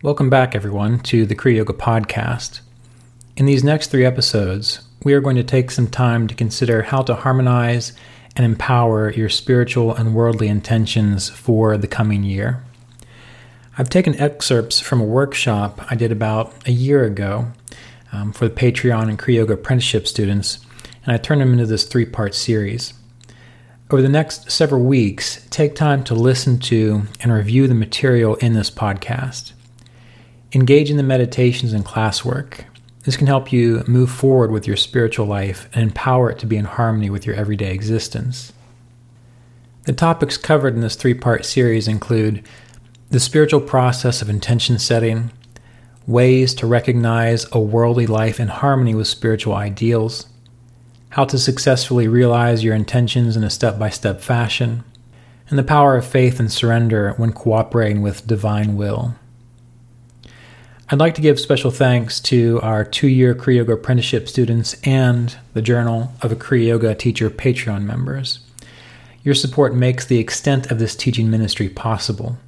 Welcome back, everyone, to the Kriya Yoga Podcast. In these next three episodes, we are going to take some time to consider how to harmonize and empower your spiritual and worldly intentions for the coming year. I've taken excerpts from a workshop I did about a year ago um, for the Patreon and Kriya Yoga apprenticeship students, and I turned them into this three part series. Over the next several weeks, take time to listen to and review the material in this podcast. Engage in the meditations and classwork. This can help you move forward with your spiritual life and empower it to be in harmony with your everyday existence. The topics covered in this three part series include the spiritual process of intention setting, ways to recognize a worldly life in harmony with spiritual ideals, how to successfully realize your intentions in a step by step fashion, and the power of faith and surrender when cooperating with divine will. I'd like to give special thanks to our two year Kriya Yoga apprenticeship students and the Journal of a Kriya Yoga Teacher Patreon members. Your support makes the extent of this teaching ministry possible.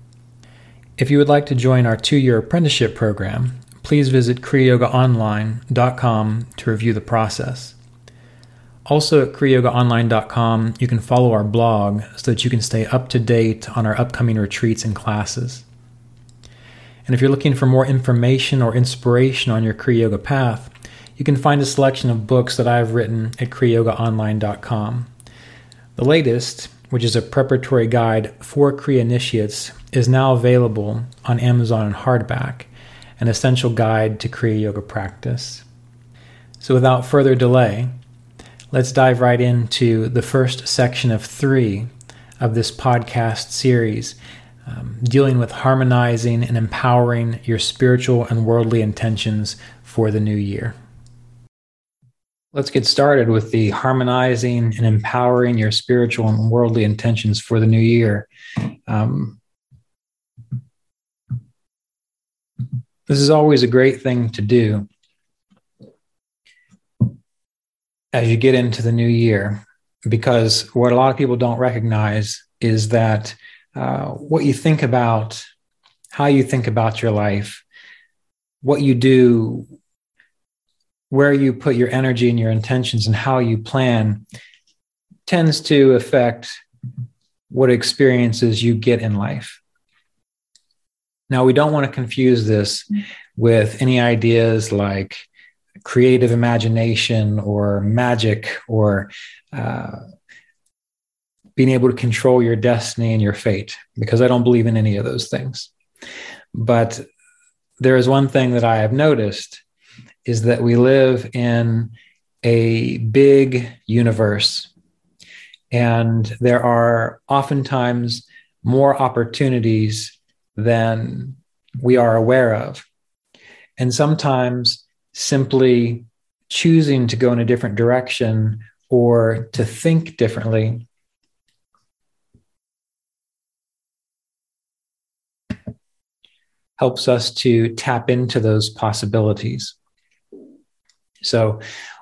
If you would like to join our two year apprenticeship program, please visit KriyaYogaOnline.com to review the process. Also at KriyaYogaOnline.com, you can follow our blog so that you can stay up to date on our upcoming retreats and classes. And if you're looking for more information or inspiration on your Kriya Yoga path, you can find a selection of books that I've written at KriyaYogaOnline.com. The latest, which is a preparatory guide for Kriya initiates, is now available on Amazon in hardback, an essential guide to Kriya Yoga practice. So without further delay, let's dive right into the first section of three of this podcast series um, dealing with harmonizing and empowering your spiritual and worldly intentions for the new year. Let's get started with the harmonizing and empowering your spiritual and worldly intentions for the new year. Um, this is always a great thing to do as you get into the new year, because what a lot of people don't recognize is that uh, what you think about, how you think about your life, what you do, where you put your energy and your intentions, and how you plan tends to affect what experiences you get in life. Now, we don't want to confuse this with any ideas like creative imagination or magic or uh, being able to control your destiny and your fate, because I don't believe in any of those things. But there is one thing that I have noticed is that we live in a big universe, and there are oftentimes more opportunities than we are aware of. And sometimes simply choosing to go in a different direction or to think differently helps us to tap into those possibilities. So,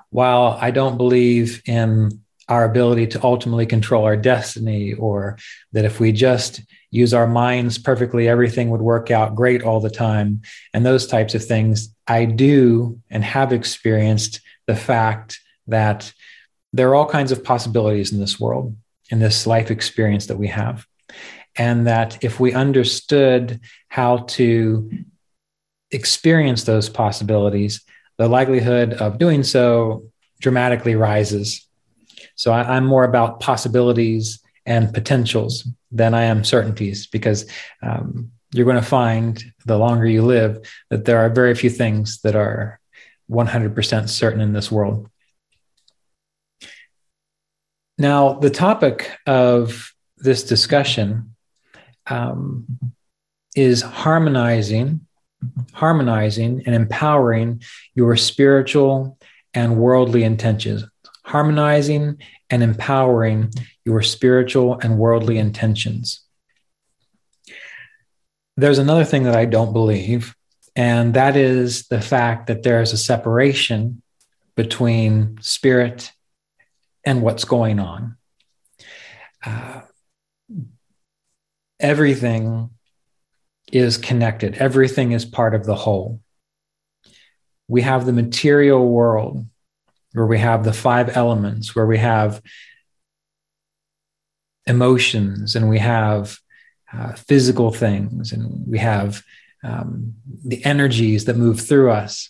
while I don't believe in our ability to ultimately control our destiny, or that if we just use our minds perfectly, everything would work out great all the time, and those types of things, I do and have experienced the fact that there are all kinds of possibilities in this world, in this life experience that we have and that if we understood how to experience those possibilities, the likelihood of doing so dramatically rises. So I, am more about possibilities and potentials than I am certainties because um, you're going to find the longer you live that there are very few things that are 100% certain in this world. Now, the topic of this discussion um, is harmonizing harmonizing and empowering your spiritual and worldly intentions. Harmonizing and empowering your spiritual and worldly intentions. There's another thing that I don't believe, and that is the fact that there is a separation between spirit and what's going on. Uh, everything is connected, everything is part of the whole. We have the material world where we have the five elements, where we have emotions and we have uh, physical things and we have um, the energies that move through us.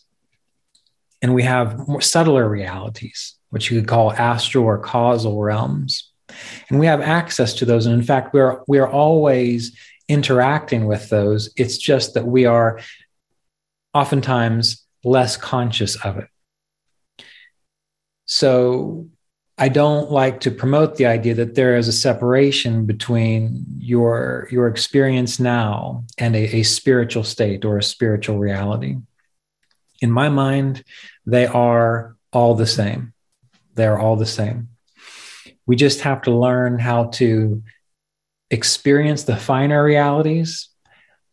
And we have more subtler realities, which you could call astral or causal realms. And we have access to those. And in fact, we're, we are always interacting with those. It's just that we are oftentimes less conscious of it. So I don't like to promote the idea that there is a separation between your your experience now and a, a spiritual state or a spiritual reality. In my mind, they are all the same. They are all the same. We just have to learn how to experience the finer realities,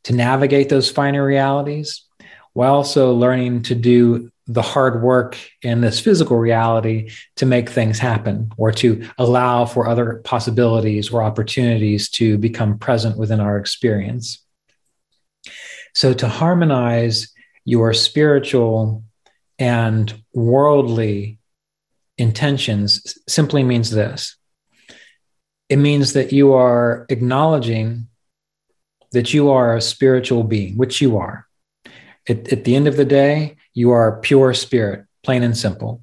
to navigate those finer realities, while also learning to do the hard work in this physical reality to make things happen or to allow for other possibilities or opportunities to become present within our experience. So, to harmonize your spiritual and worldly intentions simply means this it means that you are acknowledging that you are a spiritual being, which you are. At, at, the end of the day, you are pure spirit, plain and simple.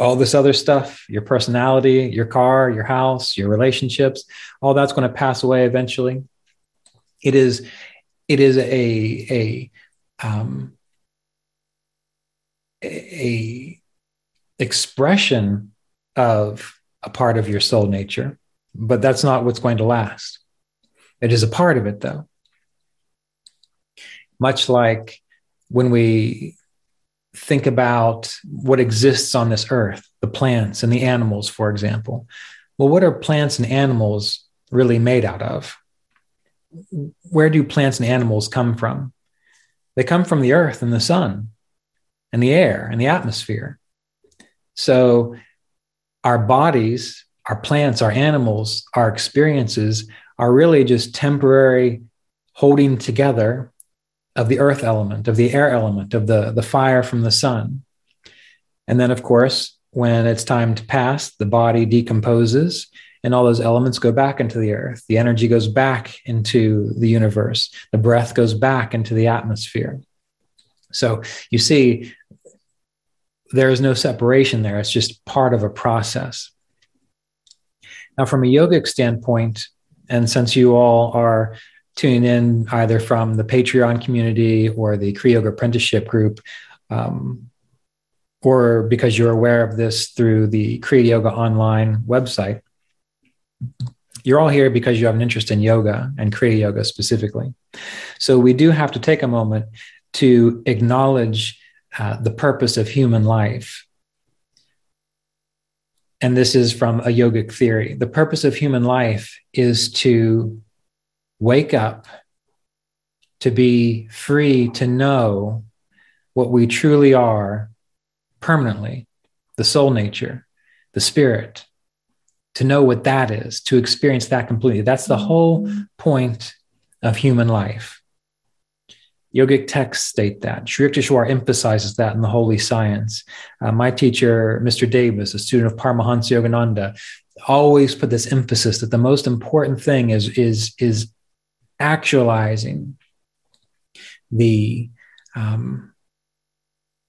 All this other stuff, your personality, your car, your house, your relationships, all that's going to pass away eventually. It is, it is a, a, um, a expression of a part of your soul nature but that's not what's going to last. It is a part of it, though. Much like when we think about what exists on this earth, the plants and the animals, for example. Well, what are plants and animals really made out of? Where do plants and animals come from? They come from the earth and the sun and the air and the atmosphere. So our bodies our plants, our animals, our experiences are really just temporary holding together of the earth element, of the air element, of the, the fire from the sun. And then, of course, when it's time to pass, the body decomposes and all those elements go back into the earth. The energy goes back into the universe. The breath goes back into the atmosphere. So you see, there is no separation there. It's just part of a process. Now, from a yogic standpoint, and since you all are tuning in either from the Patreon community or the Kriya Yoga Apprenticeship Group, um, or because you're aware of this through the Kriya Yoga online website, you're all here because you have an interest in yoga and Kriya Yoga specifically. So we do have to take a moment to acknowledge uh, the purpose of human life and this is from a yogic theory the purpose of human life is to wake up, to be free to know what we truly are permanently the soul nature, the spirit, to know what that is, to experience that completely. That's the whole point of human life. Yogic texts state that. Sri Yukteswar emphasizes that in the Holy Science. Uh, my teacher, Mr. Davis, a student of Paramahansa Yogananda, always put this emphasis that the most important thing is, is, is actualizing the, um,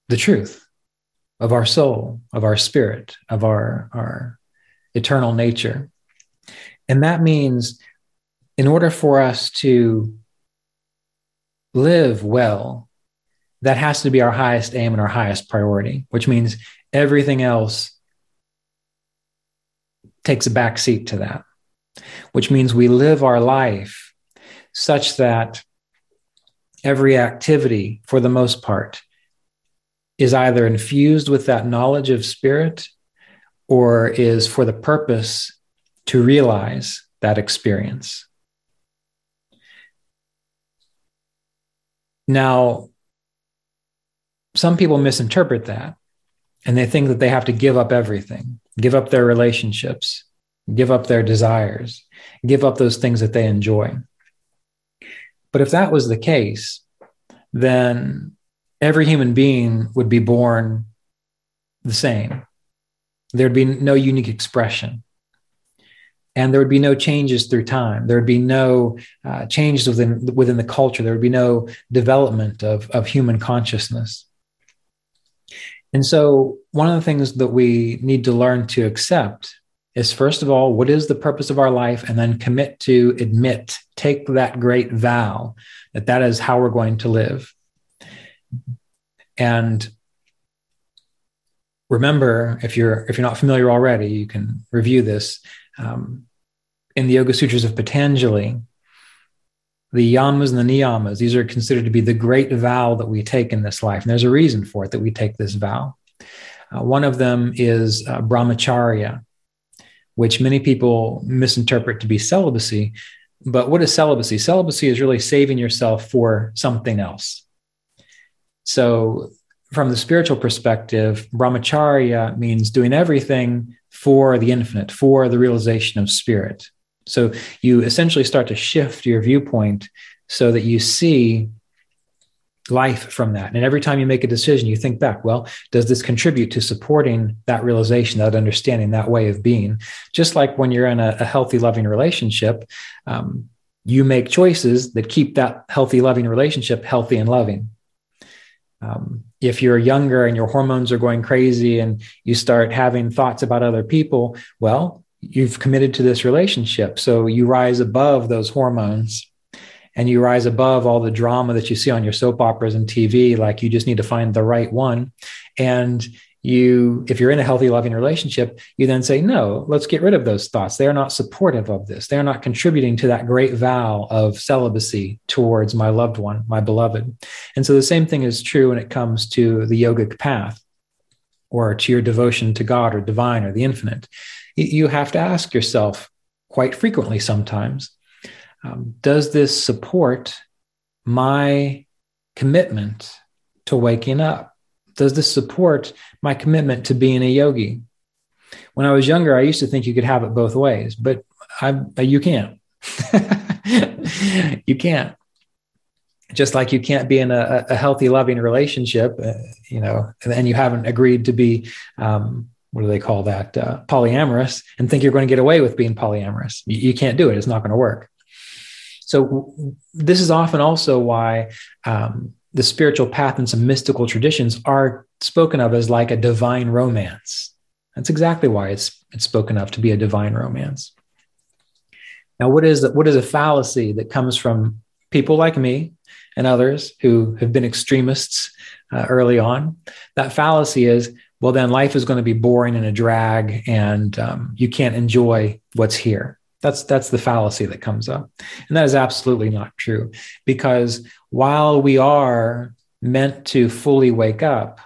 the truth of our soul, of our spirit, of our, our eternal nature. And that means in order for us to live well, that has to be our highest aim and our highest priority, which means everything else takes a back seat to that, which means we live our life such that every activity, for the most part, is either infused with that knowledge of spirit or is for the purpose to realize that experience. Now, some people misinterpret that and they think that they have to give up everything, give up their relationships, give up their desires, give up those things that they enjoy. But if that was the case, then every human being would be born the same. There'd be no unique expression. And there would be no changes through time. There would be no uh, changes within, within the culture. There would be no development of, of human consciousness. And so, one of the things that we need to learn to accept is first of all, what is the purpose of our life? And then commit to admit, take that great vow that that is how we're going to live. And remember, if you're if you're not familiar already, you can review this. Um, in the Yoga Sutras of Patanjali, the yamas and the niyamas, these are considered to be the great vow that we take in this life. And there's a reason for it that we take this vow. Uh, one of them is uh, brahmacharya, which many people misinterpret to be celibacy. But what is celibacy? Celibacy is really saving yourself for something else. So, from the spiritual perspective, brahmacharya means doing everything for the infinite, for the realization of spirit. So you essentially start to shift your viewpoint so that you see life from that. And every time you make a decision, you think back, well, does this contribute to supporting that realization, that understanding, that way of being? Just like when you're in a, a healthy, loving relationship, um, you make choices that keep that healthy, loving relationship healthy and loving. Um, if you're younger and your hormones are going crazy and you start having thoughts about other people, well, you've committed to this relationship. So you rise above those hormones and you rise above all the drama that you see on your soap operas and TV. Like you just need to find the right one. And you, if you're in a healthy, loving relationship, you then say, no, let's get rid of those thoughts. They are not supportive of this. They are not contributing to that great vow of celibacy towards my loved one, my beloved. And so the same thing is true when it comes to the yogic path or to your devotion to God or divine or the infinite you have to ask yourself quite frequently sometimes um, does this support my commitment to waking up? Does this support my commitment to being a yogi? When I was younger, I used to think you could have it both ways, but I, you can't. you can't. Just like you can't be in a, a healthy, loving relationship, uh, you know, and, and, you haven't agreed to be um, what do they call that uh, polyamorous and think you're going to get away with being polyamorous. You, you can't do it. It's not going to work. So this is often also why um, the spiritual path and some mystical traditions are spoken of as like a divine romance. That's exactly why it's it's spoken of to be a divine romance. Now what is what is a fallacy that comes from people like me and others who have been extremists uh, early on? That fallacy is well, then life is going to be boring and a drag, and um, you can't enjoy what's here. That's that's the fallacy that comes up, and that is absolutely not true. Because while we are meant to fully wake up,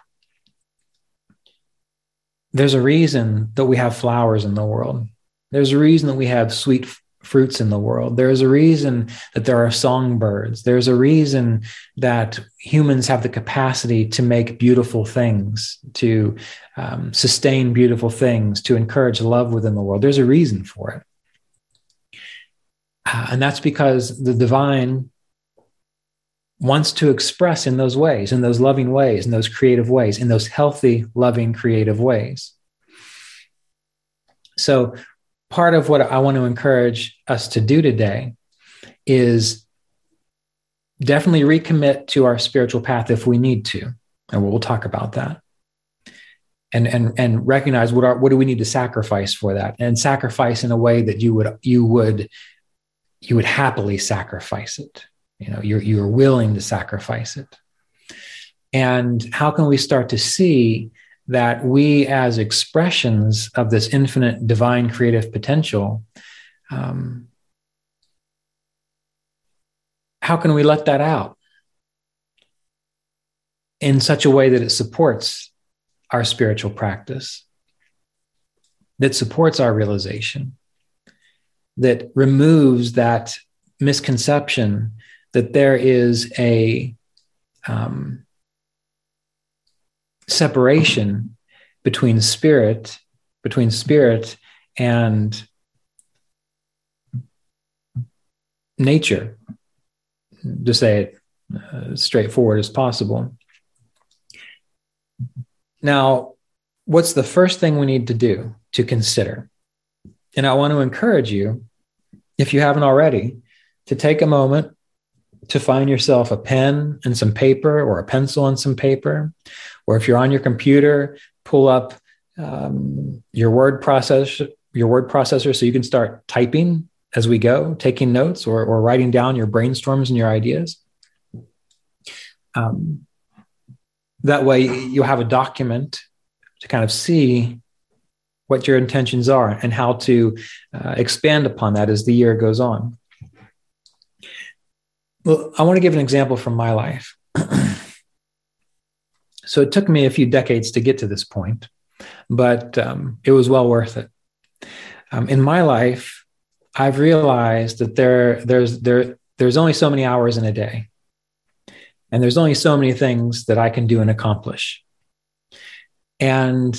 there's a reason that we have flowers in the world. There's a reason that we have sweet fruits in the world. There's a reason that there are songbirds. There's a reason that humans have the capacity to make beautiful things, to um, sustain beautiful things, to encourage love within the world. There's a reason for it. Uh, and that's because the divine wants to express in those ways, in those loving ways, in those creative ways, in those healthy, loving, creative ways. So part of what I want to encourage us to do today is definitely recommit to our spiritual path if we need to. And we'll talk about that. And, and, and recognize what are what do we need to sacrifice for that and sacrifice in a way that you would you would you would happily sacrifice it you know you're you're willing to sacrifice it and how can we start to see that we, as expressions of this infinite divine creative potential, um, how can we let that out? in such a way that it supports our spiritual practice, that supports our realization, that removes that misconception that there is a um, separation between spirit, between spirit and nature, to say it uh, straightforward as possible. Now, what's the first thing we need to do to consider? And I want to encourage you, if you haven't already, to take a moment to find yourself a pen and some paper or a pencil and some paper. Or if you're on your computer, pull up um, your word process, your word processor so you can start typing as we go, taking notes or, or writing down your brainstorms and your ideas. Um, that way you have a document to kind of see what your intentions are and how to uh, expand upon that as the year goes on. Well, I want to give an example from my life. So it took me a few decades to get to this point, but um, it was well worth it. Um, in my life, I've realized that there, there's, there, there's only so many hours in a day, and there's only so many things that I can do and accomplish. And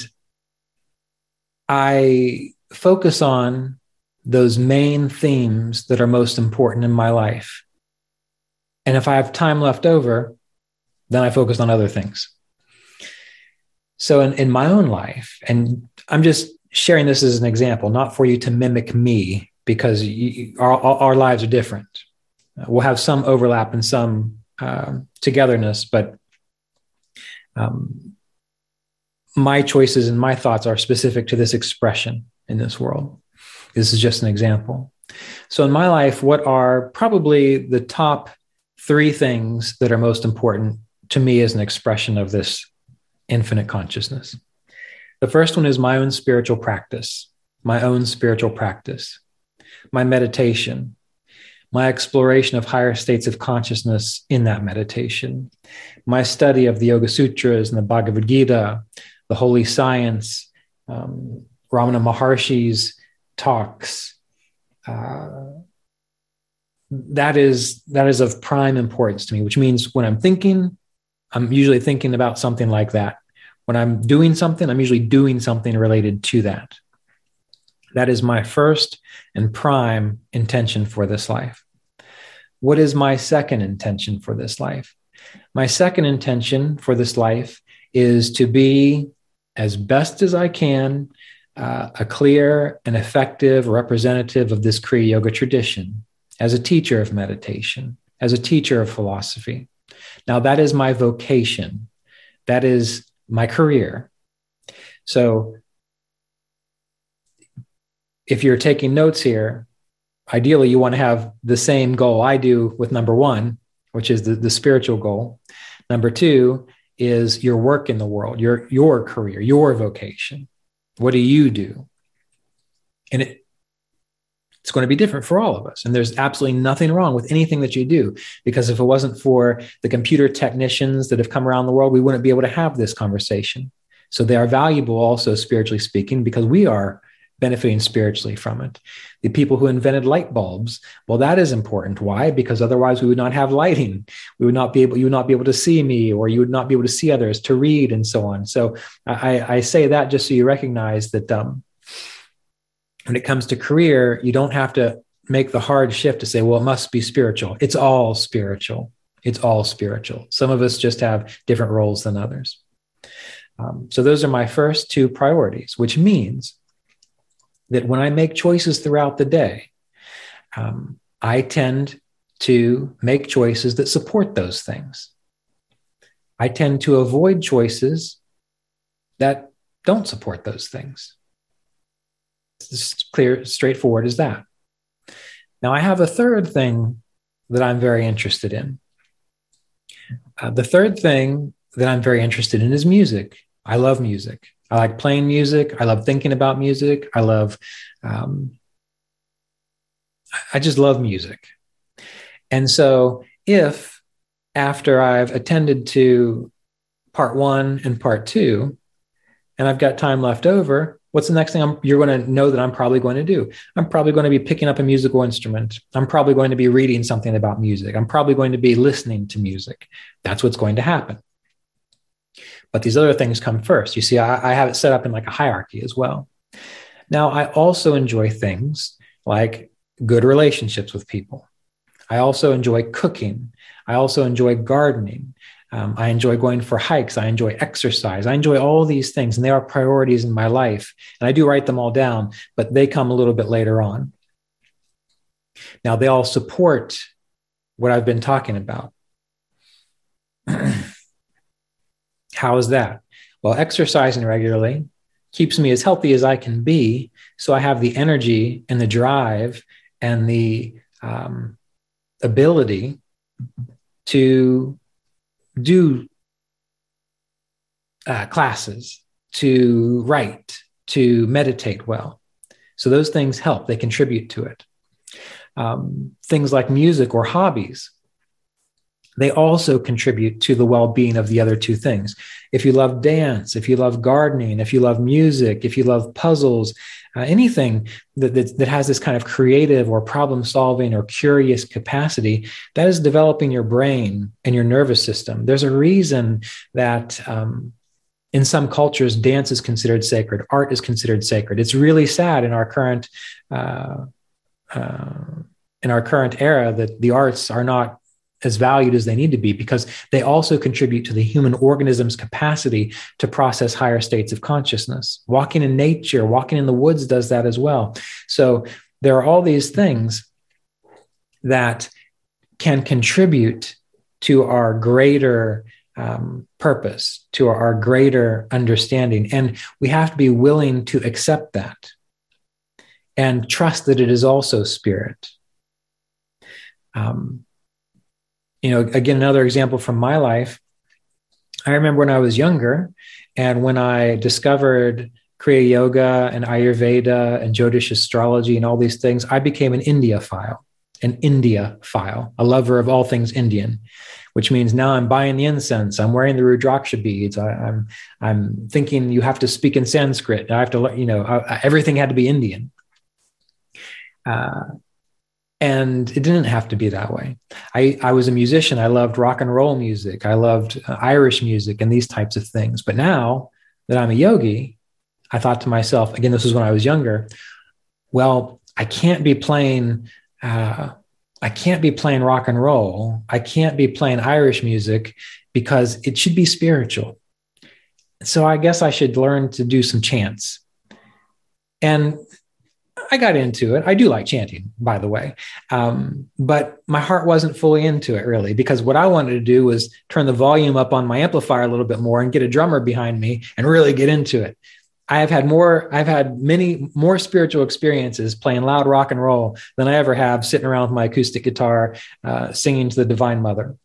I focus on those main themes that are most important in my life and if I have time left over, then I focus on other things. So in, in my own life, and I'm just sharing this as an example, not for you to mimic me, because you, our, our lives are different. We'll have some overlap and some uh, togetherness, but um, my choices and my thoughts are specific to this expression in this world. This is just an example. So, in my life, what are probably the top three things that are most important to me as an expression of this infinite consciousness. The first one is my own spiritual practice, my own spiritual practice, my meditation, my exploration of higher states of consciousness in that meditation, my study of the Yoga Sutras and the Bhagavad Gita, the holy science, um, Ramana Maharshi's talks, uh, that is that is of prime importance to me which means when i'm thinking i'm usually thinking about something like that. When i'm doing something i'm usually doing something related to that. That is my first and prime intention for this life. What is my second intention for this life? My second intention for this life is to be as best as i can uh, a clear and effective representative of this kriya yoga tradition as a teacher of meditation, as a teacher of philosophy. Now, that is my vocation, that is my career. So, if you're taking notes here, ideally you want to have the same goal I do with number one, which is the, the spiritual goal. Number two is your work in the world, your, your career, your vocation. What do you do? And it, it's going to be different for all of us. And there's absolutely nothing wrong with anything that you do, because if it wasn't for the computer technicians that have come around the world, we wouldn't be able to have this conversation. So they are valuable also spiritually speaking, because we are benefiting spiritually from it. The people who invented light bulbs, well, that is important. Why? Because otherwise we would not have lighting. We would not be able, you would not be able to see me, or you would not be able to see others, to read, and so on. So I, I say that just so you recognize that um, when it comes to career, you don't have to make the hard shift to say, well, it must be spiritual. It's all spiritual. It's all spiritual. Some of us just have different roles than others. Um, so, those are my first two priorities, which means that when I make choices throughout the day, um, I tend to make choices that support those things. I tend to avoid choices that don't support those things as clear, straightforward as that. Now, I have a third thing that I'm very interested in. Uh, the third thing that I'm very interested in is music. I love music. I like playing music. I love thinking about music. I love, um, I just love music. And so, if after I've attended to part one and part two, and I've got time left over, what's the next thing I'm, you're going to know that I'm probably going to do? I'm probably going to be picking up a musical instrument. I'm probably going to be reading something about music. I'm probably going to be listening to music. That's what's going to happen. But these other things come first. You see, I, I have it set up in like a hierarchy as well. Now, I also enjoy things like good relationships with people. I also enjoy cooking. I also enjoy gardening. Um, I enjoy going for hikes. I enjoy exercise. I enjoy all these things, and they are priorities in my life. And I do write them all down, but they come a little bit later on. Now, they all support what I've been talking about. How is that? Well, exercising regularly keeps me as healthy as I can be. So I have the energy and the drive and the um, ability to do uh, classes, to write, to meditate well. So those things help, they contribute to it. Um, things like music or hobbies, they also contribute to the well being of the other two things. If you love dance, if you love gardening, if you love music, if you love puzzles, uh, anything that, that, that, has this kind of creative or problem solving or curious capacity, that is developing your brain and your nervous system. There's a reason that. Um, in some cultures, dance is considered sacred. Art is considered sacred. It's really sad in our current uh, uh, in our current era that the arts are not as valued as they need to be because they also contribute to the human organism's capacity to process higher states of consciousness. Walking in nature, walking in the woods does that as well. So there are all these things that can contribute to our greater um, purpose, to our greater understanding. And we have to be willing to accept that and trust that it is also spirit. Um, you know, again, another example from my life. I remember when I was younger and when I discovered Kriya Yoga and Ayurveda and Jyotish astrology and all these things, I became an India file, an India file, a lover of all things Indian, which means now I'm buying the incense, I'm wearing the Rudraksha beads, I, am I'm, I'm thinking you have to speak in Sanskrit, I have to, learn, you know, I, everything had to be Indian. Uh, and it didn't have to be that way. I, I was a musician. I loved rock and roll music. I loved uh, Irish music and these types of things. But now that I'm a yogi, I thought to myself, again, this was when I was younger, well, I can't be playing. Uh, I can't be playing rock and roll. I can't be playing Irish music because it should be spiritual. So I guess I should learn to do some chants. And I got into it. I do like chanting, by the way. Um, but my heart wasn't fully into it really, because what I wanted to do was turn the volume up on my amplifier a little bit more and get a drummer behind me and really get into it. I have had more, I've had many more spiritual experiences playing loud rock and roll than I ever have sitting around with my acoustic guitar, uh, singing to the Divine Mother.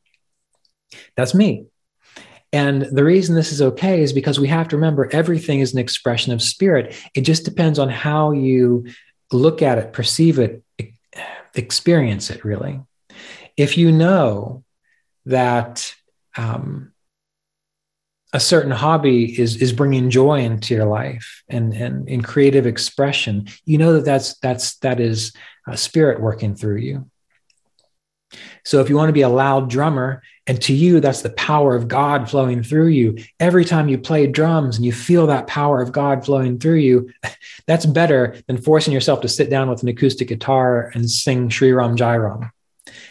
That's me. And the reason this is okay is because we have to remember everything is an expression of spirit. It just depends on how you look at it, perceive it, experience it really. If you know that um, a certain hobby is is bringing joy into your life and and in creative expression, you know that that's that's that is a spirit working through you. So if you want to be a loud drummer, and to you, that's the power of God flowing through you. Every time you play drums and you feel that power of God flowing through you, that's better than forcing yourself to sit down with an acoustic guitar and sing Sri Ram Jai Ram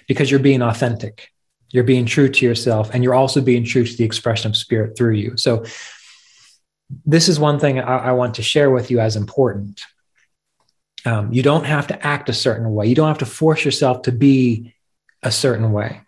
because you're being authentic. You're being true to yourself, and you're also being true to the expression of spirit through you. So, this is one thing I, I want to share with you as important. Um, you don't have to act a certain way. You don't have to force yourself to be a certain way.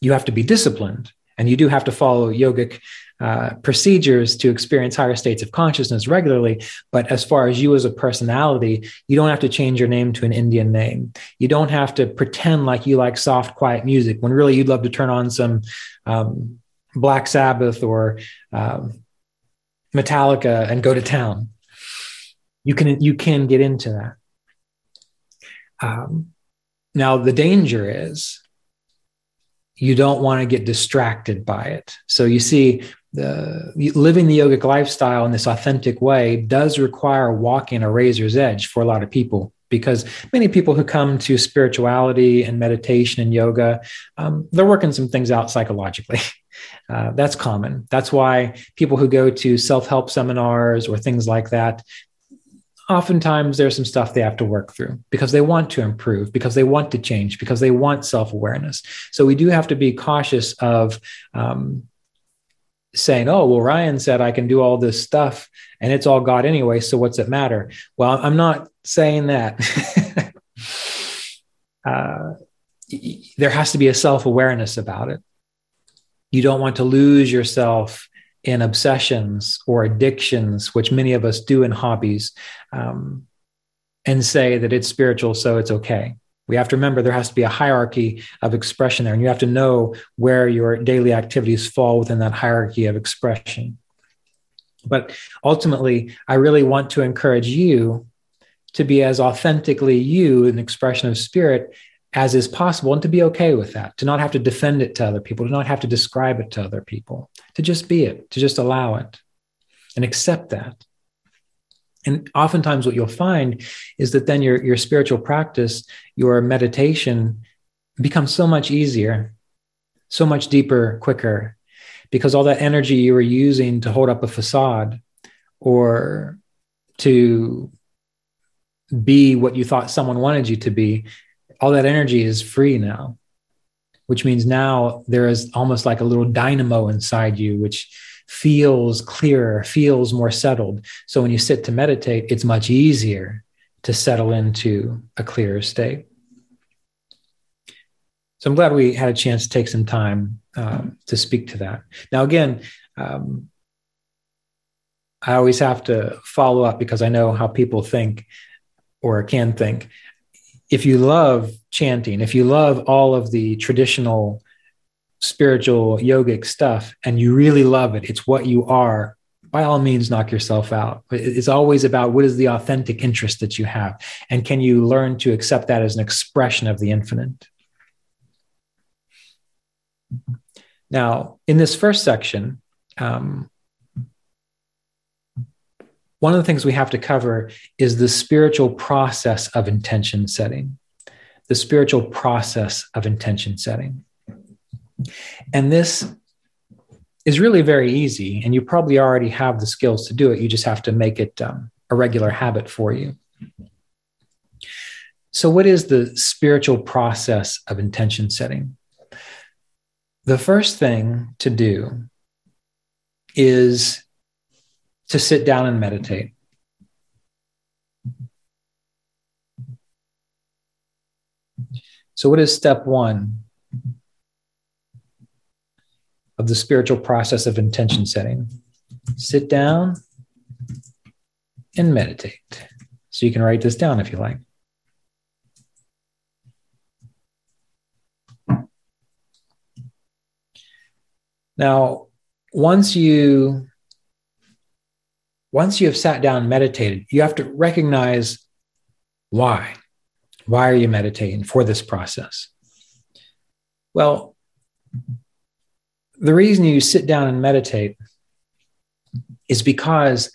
You have to be disciplined and you do have to follow yogic uh, procedures to experience higher states of consciousness regularly. But as far as you as a personality, you don't have to change your name to an Indian name. You don't have to pretend like you like soft, quiet music when really you'd love to turn on some um, Black Sabbath or um, Metallica and go to town. You can you can get into that. Um, now the danger is you don't want to get distracted by it. So you see, the living the yogic lifestyle in this authentic way does require walking a razor's edge for a lot of people because many people who come to spirituality and meditation and yoga um, they're working some things out psychologically uh, that's common that's why people who go to self-help seminars or things like that oftentimes there's some stuff they have to work through because they want to improve because they want to change because they want self-awareness so we do have to be cautious of um, saying, oh, well, Ryan said I can do all this stuff and it's all God anyway. So what's it matter? Well, I'm not saying that. uh, there has to be a self awareness about it. You don't want to lose yourself in obsessions or addictions, which many of us do in hobbies, um, and say that it's spiritual, so it's okay. We have to remember there has to be a hierarchy of expression there, and you have to know where your daily activities fall within that hierarchy of expression. But ultimately, I really want to encourage you to be as authentically you, an expression of spirit, as is possible, and to be okay with that, to not have to defend it to other people, to not have to describe it to other people, to just be it, to just allow it and accept that. And oftentimes, what you'll find is that then your, your spiritual practice, your meditation becomes so much easier, so much deeper, quicker, because all that energy you were using to hold up a facade or to be what you thought someone wanted you to be, all that energy is free now, which means now there is almost like a little dynamo inside you, which feels clearer, feels more settled. So when you sit to meditate, it's much easier to settle into a clearer state. So I'm glad we had a chance to take some time um, to speak to that. Now, again, um, I always have to follow up because I know how people think or can think. If you love chanting, if you love all of the traditional spiritual yogic stuff and you really love it, it's what you are, by all means, knock yourself out. It's always about what is the authentic interest that you have. And can you learn to accept that as an expression of the infinite? Now, in this first section, um, one of the things we have to cover is the spiritual process of intention setting. The spiritual process of intention setting. And this is really very easy, and you probably already have the skills to do it. You just have to make it um, a regular habit for you. So, what is the spiritual process of intention setting? The first thing to do is to sit down and meditate. So, what is step one? of the spiritual process of intention setting. Sit down and meditate. So you can write this down if you like. Now, once you once you have sat down and meditated, you have to recognize why. Why are you meditating for this process? Well, the reason you sit down and meditate is because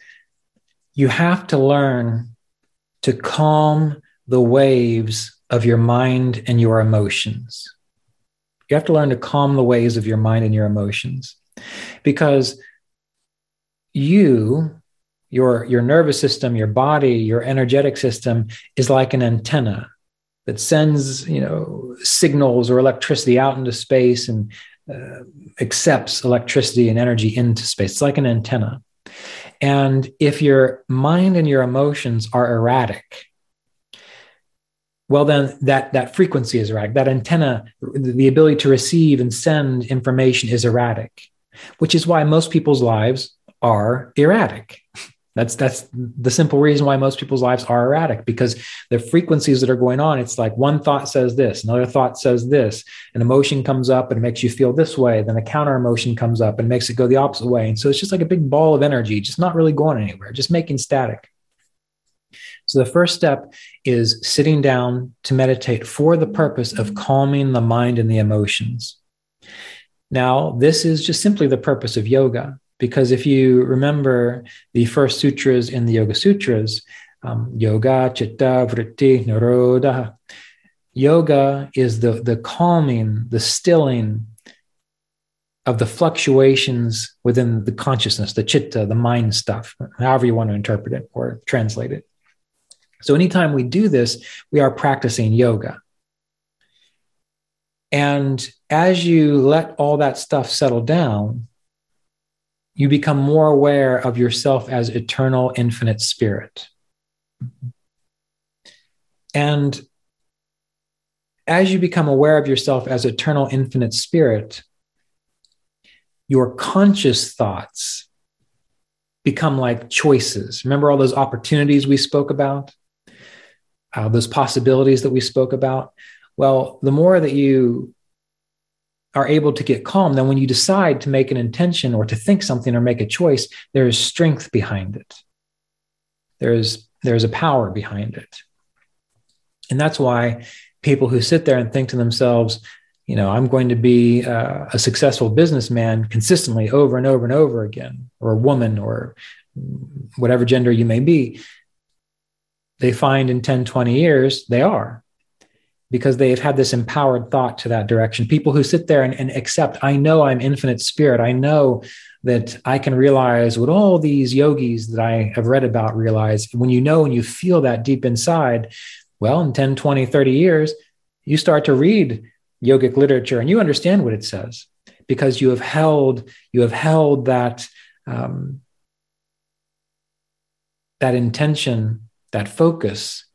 you have to learn to calm the waves of your mind and your emotions. You have to learn to calm the waves of your mind and your emotions because you your your nervous system your body your energetic system is like an antenna that sends you know signals or electricity out into space and uh, accepts electricity and energy into space. It's like an antenna. And if your mind and your emotions are erratic, well, then that, that frequency is erratic. That antenna, the ability to receive and send information is erratic, which is why most people's lives are erratic. That's that's the simple reason why most people's lives are erratic because the frequencies that are going on, it's like one thought says this, another thought says this, an emotion comes up and it makes you feel this way, then a counter emotion comes up and makes it go the opposite way. And so it's just like a big ball of energy, just not really going anywhere, just making static. So the first step is sitting down to meditate for the purpose of calming the mind and the emotions. Now, this is just simply the purpose of yoga Because if you remember the first sutras in the Yoga Sutras, um, yoga, chitta, vritti, nirodha, yoga is the, the calming, the stilling of the fluctuations within the consciousness, the chitta, the mind stuff, however you want to interpret it or translate it. So, anytime we do this, we are practicing yoga. And as you let all that stuff settle down, you become more aware of yourself as eternal, infinite spirit. And as you become aware of yourself as eternal, infinite spirit, your conscious thoughts become like choices. Remember all those opportunities we spoke about? Uh, those possibilities that we spoke about? Well, the more that you are able to get calm, then when you decide to make an intention or to think something or make a choice, there is strength behind it. There's, there's a power behind it. And that's why people who sit there and think to themselves, you know, I'm going to be uh, a successful businessman consistently over and over and over again, or a woman, or whatever gender you may be, they find in 10, 20 years they are because they've had this empowered thought to that direction. People who sit there and, and, accept, I know I'm infinite spirit. I know that I can realize what all these yogis that I have read about realize. When you know and you feel that deep inside, well, in 10, 20, 30 years, you start to read yogic literature and you understand what it says because you have held you have held that um, that intention that focus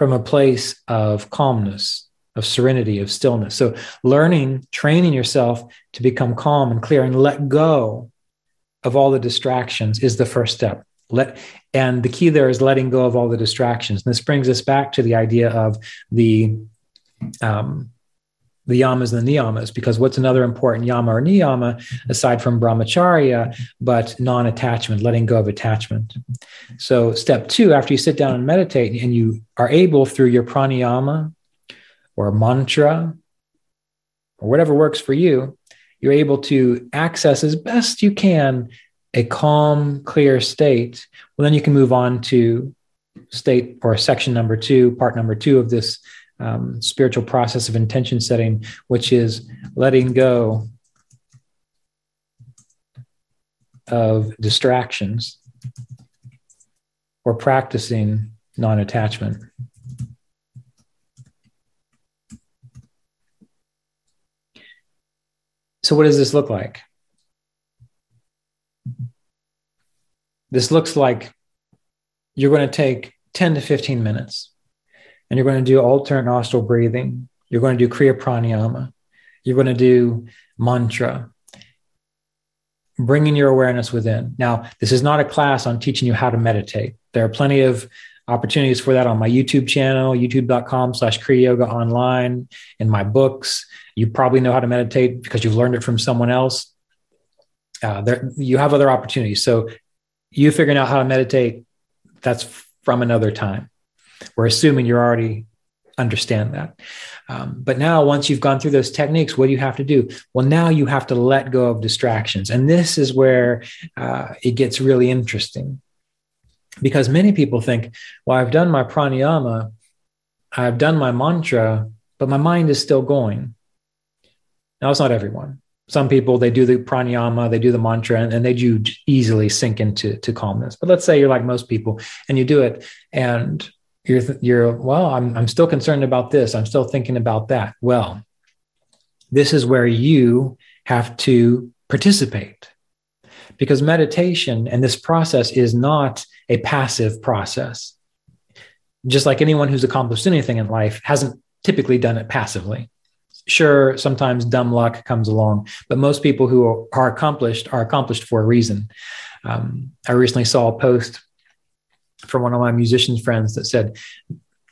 from a place of calmness of serenity of stillness. So learning training yourself to become calm and clear and let go of all the distractions is the first step. Let and the key there is letting go of all the distractions. And this brings us back to the idea of the um, the yamas and the niyamas, because what's another important yama or niyama aside from brahmacharya, but non attachment, letting go of attachment. So, step two, after you sit down and meditate and you are able through your pranayama or mantra or whatever works for you, you're able to access as best you can a calm, clear state. Well, then you can move on to state or section number two, part number two of this um, spiritual process of intention setting, which is letting go of distractions or practicing non attachment. So, what does this look like? This looks like you're going to take 10 to 15 minutes and you're going to do alternate nostril breathing. You're going to do Kriya Pranayama. You're going to do mantra, bringing your awareness within. Now, this is not a class on teaching you how to meditate. There are plenty of opportunities for that on my YouTube channel, youtube.com slash Kriya Yoga online, in my books. You probably know how to meditate because you've learned it from someone else. Uh, there, you have other opportunities. So you figuring out how to meditate, that's from another time. We're assuming you already understand that. Um, but now, once you've gone through those techniques, what do you have to do? Well, now you have to let go of distractions. And this is where uh, it gets really interesting because many people think, well, I've done my pranayama, I've done my mantra, but my mind is still going. Now, it's not everyone some people they do the pranayama they do the mantra and, and, they do easily sink into to calmness but let's say you're like most people and you do it and you're you're well I'm, I'm still concerned about this. I'm still thinking about that. Well this is where you have to participate because meditation and this process is not a passive process. Just like anyone who's accomplished anything in life hasn't typically done it passively. Sure sometimes dumb luck comes along but most people who are accomplished are accomplished for a reason. Um, i recently saw a post from one of my musician friends that said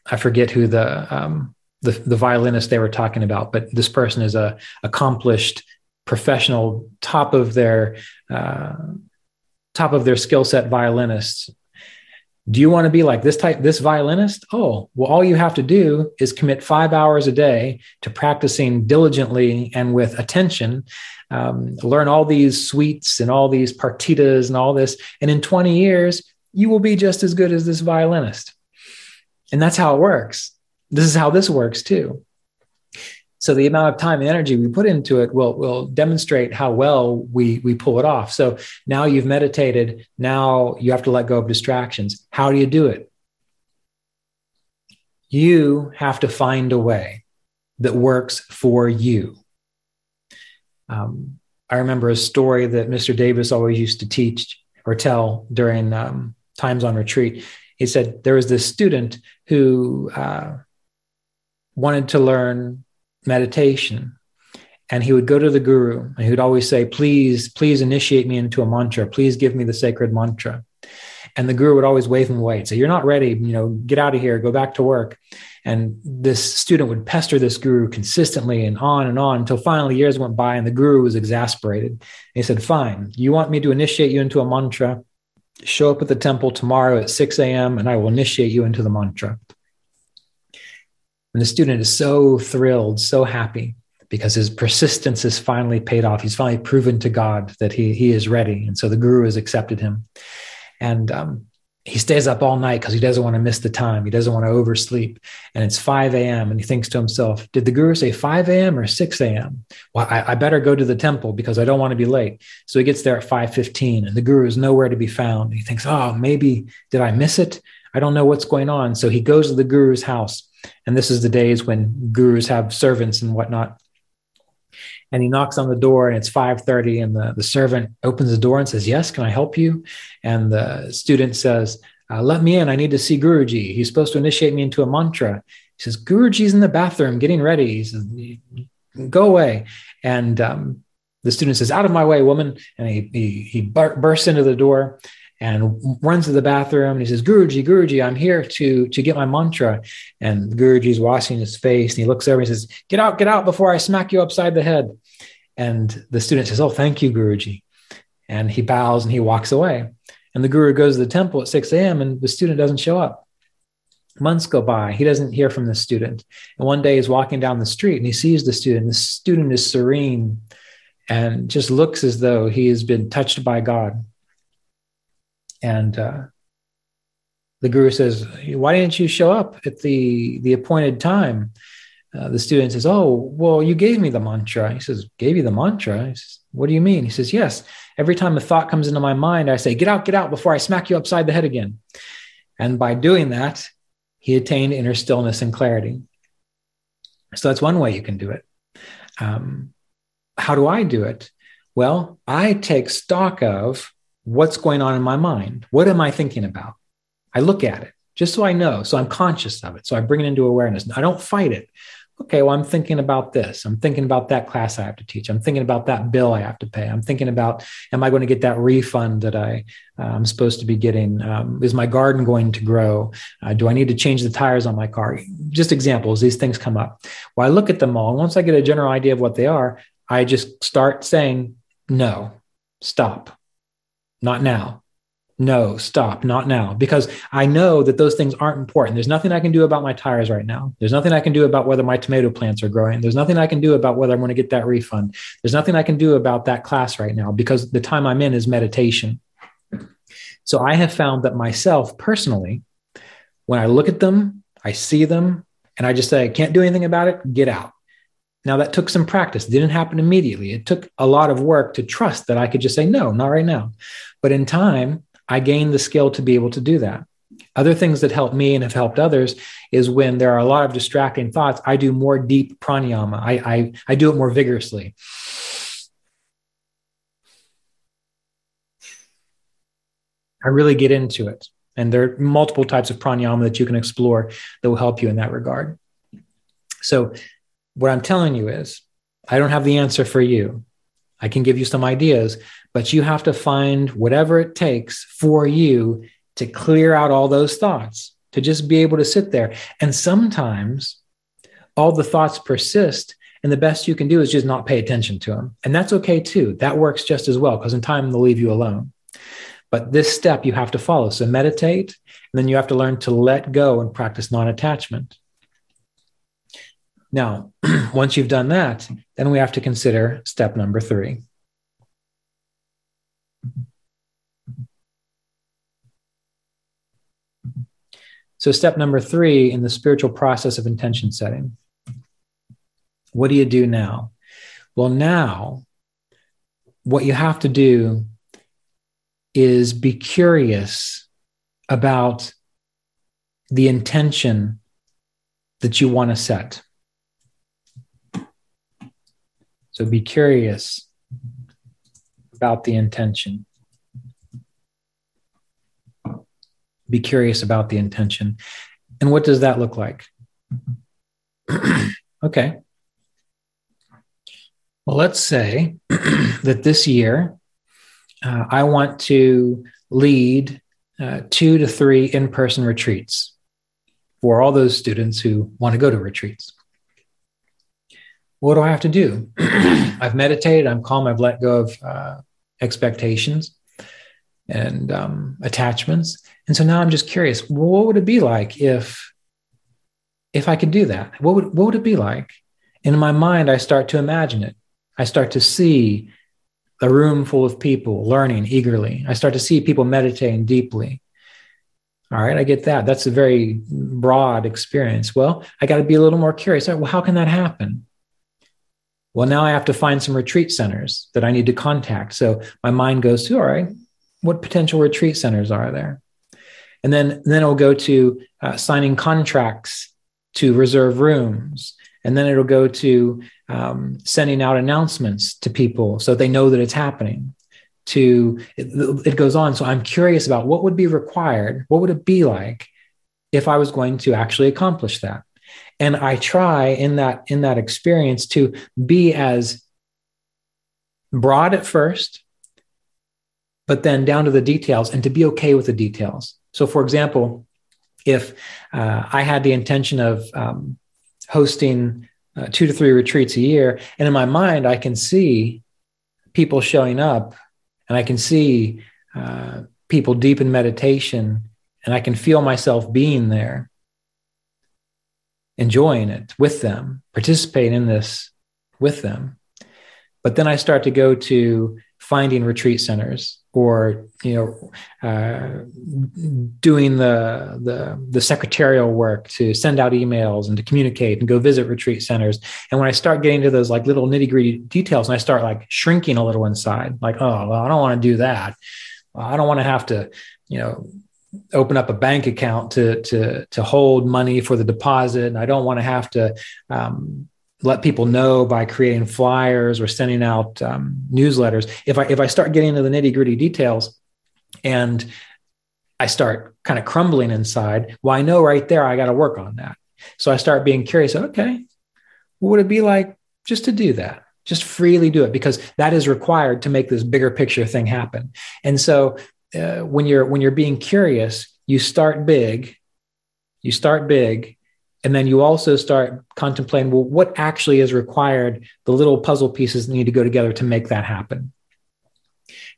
i forget who the um, the, the violinist they were talking about but this person is a accomplished professional top of their uh, top of their skill set violinist do you want to be like this type this violinist oh well all you have to do is commit five hours a day to practicing diligently and with attention um, learn all these suites and all these partitas and all this. And in 20 years, you will be just as good as this violinist. And that's how it works. This is how this works too. So the amount of time and energy we put into it will, will demonstrate how well we, we pull it off. So now you've meditated. Now you have to let go of distractions. How do you do it? You have to find a way that works for you. Um, I remember a story that Mr. Davis always used to teach or tell during um, times on retreat. He said there was this student who uh, wanted to learn meditation. And he would go to the guru and he would always say, Please, please initiate me into a mantra. Please give me the sacred mantra. And the guru would always wave him away and say, You're not ready. You know, get out of here, go back to work. And this student would pester this guru consistently and on and on until finally years went by and the guru was exasperated. he said, Fine, you want me to initiate you into a mantra? Show up at the temple tomorrow at 6 a.m. and I will initiate you into the mantra. And the student is so thrilled, so happy because his persistence has finally paid off. He's finally proven to God that he, he is ready. And so the guru has accepted him. And um, he stays up all night because he doesn't want to miss the time. He doesn't want to oversleep. And it's 5 a.m. And he thinks to himself, Did the guru say 5 a.m. or 6 a.m.? Well, I, I, better go to the temple because I don't want to be late. So he gets there at 5:15 and the guru is nowhere to be found. He thinks, Oh, maybe did I miss it? I don't know what's going on. So he goes to the guru's house. And this is the days when gurus have servants and whatnot. And he knocks on the door and it's 5:30 and the, the servant opens the door and says, Yes, can I help you? And the student says, uh, let me in. I need to see Guruji. He's supposed to initiate me into a mantra. He says, Guruji's in the bathroom getting ready. He says, go away. And um, the student says, out of my way, woman. And he, he, he bursts into the door and runs to the bathroom and he says, Guruji, Guruji, I'm here to, to get my mantra. And Guruji's washing his face and he looks over and says, Get out, get out before I smack you upside the head. And the student says, Oh, thank you, Guruji. And he bows and he walks away. And the guru goes to the temple at 6 a.m. and the student doesn't show up. Months go by. He doesn't hear from the student. And one day he's walking down the street and he sees the student. The student is serene and just looks as though he has been touched by God. And uh, the guru says, Why didn't you show up at the, the appointed time? Uh, the student says, Oh, well, you gave me the mantra. He says, Gave you the mantra? He says, What do you mean? He says, Yes. Every time a thought comes into my mind, I say, Get out, get out before I smack you upside the head again. And by doing that, he attained inner stillness and clarity. So that's one way you can do it. Um, how do I do it? Well, I take stock of what's going on in my mind. What am I thinking about? I look at it just so I know. So I'm conscious of it. So I bring it into awareness. I don't fight it. Okay, well, I'm thinking about this. I'm thinking about that class I have to teach. I'm thinking about that bill I have to pay. I'm thinking about, am I going to get that refund that I, uh, I'm supposed to be getting? Um, is my garden going to grow? Uh, do I need to change the tires on my car? Just examples, these things come up. Well, I look at them all. Once I get a general idea of what they are, I just start saying, no, stop, not now no, stop, not now, because I know that those things aren't important. There's nothing I can do about my tires right now. There's nothing I can do about whether my tomato plants are growing. There's nothing I can do about whether I'm going to get that refund. There's nothing I can do about that class right now because the time I'm in is meditation. So I have found that myself personally, when I look at them, I see them, and I just say, can't do anything about it, get out. Now, that took some practice. It didn't happen immediately. It took a lot of work to trust that I could just say, no, not right now. But in time, I gained the skill to be able to do that. Other things that help me and have helped others is when there are a lot of distracting thoughts, I do more deep pranayama. I, I, I do it more vigorously. I really get into it. And there are multiple types of pranayama that you can explore that will help you in that regard. So, what I'm telling you is, I don't have the answer for you. I can give you some ideas, but you have to find whatever it takes for you to clear out all those thoughts, to just be able to sit there. And sometimes all the thoughts persist, and the best you can do is just not pay attention to them. And that's okay too. That works just as well because in time they'll leave you alone. But this step you have to follow. So meditate, and then you have to learn to let go and practice non attachment. Now, once you've done that, then we have to consider step number three. So, step number three in the spiritual process of intention setting. What do you do now? Well, now, what you have to do is be curious about the intention that you want to set. So be curious about the intention. Be curious about the intention. And what does that look like? okay. Well, let's say that this year uh, I want to lead uh, two to three in person retreats for all those students who want to go to retreats what do I have to do? I've meditated, I'm calm, I've let go of uh, expectations and um, attachments. And so now I'm just curious, well, what would it be like if if I could do that? What would what would it be like? And in my mind, I start to imagine it. I start to see a room full of people learning eagerly. I start to see people meditating deeply. All right, I get that. That's a very broad experience. Well, I got to be a little more curious. Well, how can that happen? Well, now I have to find some retreat centers that I need to contact. So my mind goes to, all right, what potential retreat centers are there? And then, then it'll go to uh, signing contracts to reserve rooms. And then it'll go to um, sending out announcements to people so they know that it's happening. To it, it goes on. So I'm curious about what would be required. What would it be like if I was going to actually accomplish that? and i try in that in that experience to be as broad at first but then down to the details and to be okay with the details so for example if uh, i had the intention of um, hosting uh, two to three retreats a year and in my mind i can see people showing up and i can see uh, people deep in meditation and i can feel myself being there enjoying it with them, participate in this with them. But then I start to go to finding retreat centers or you know uh, doing the, the the secretarial work to send out emails and to communicate and go visit retreat centers. And when i start getting to those like little nitty gritty details and i start like shrinking a little inside like oh well i don't want to do that. I don't want to have to you know open up a bank account to to to hold money for the deposit. And i don't want to have to um, let people know by creating flyers or sending out um, newsletters. If i if i start getting into the nitty gritty details and i start kind of crumbling inside well i know right there i got to work on that. So i start being curious okay what would it be like just to do that? Just freely do it because that is required to make this bigger picture thing happen. And so uh, when you're when you're being curious, you start big, you start big, and then you also start contemplating well, what actually is required, the little puzzle pieces need to go together to make that happen.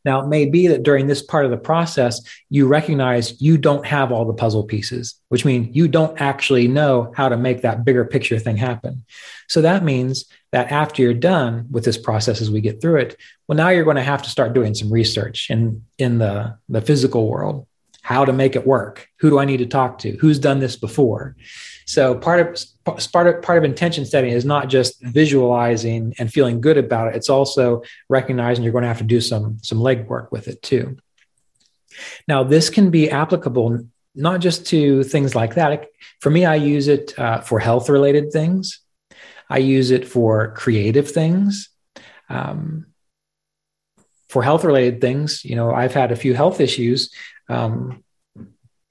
Now, it may be that during this part of the process, you recognize you don't have all the puzzle pieces, which means you don't actually know how to make that bigger picture thing happen. So that means that after you're done with this process as we get through it, well, now you're going to have to start doing some research in, in the, the physical world, how to make it work. Who do I need to talk to? Who's done this before? So part of part of part of intention setting is not just visualizing and feeling good about it. It's also recognizing you're going to have to do some some legwork with it too. Now, this can be applicable not just to things like that. For me, I use it uh, for health related things. I use it for creative things. Um, for health related things, you know, I've had a few health issues um,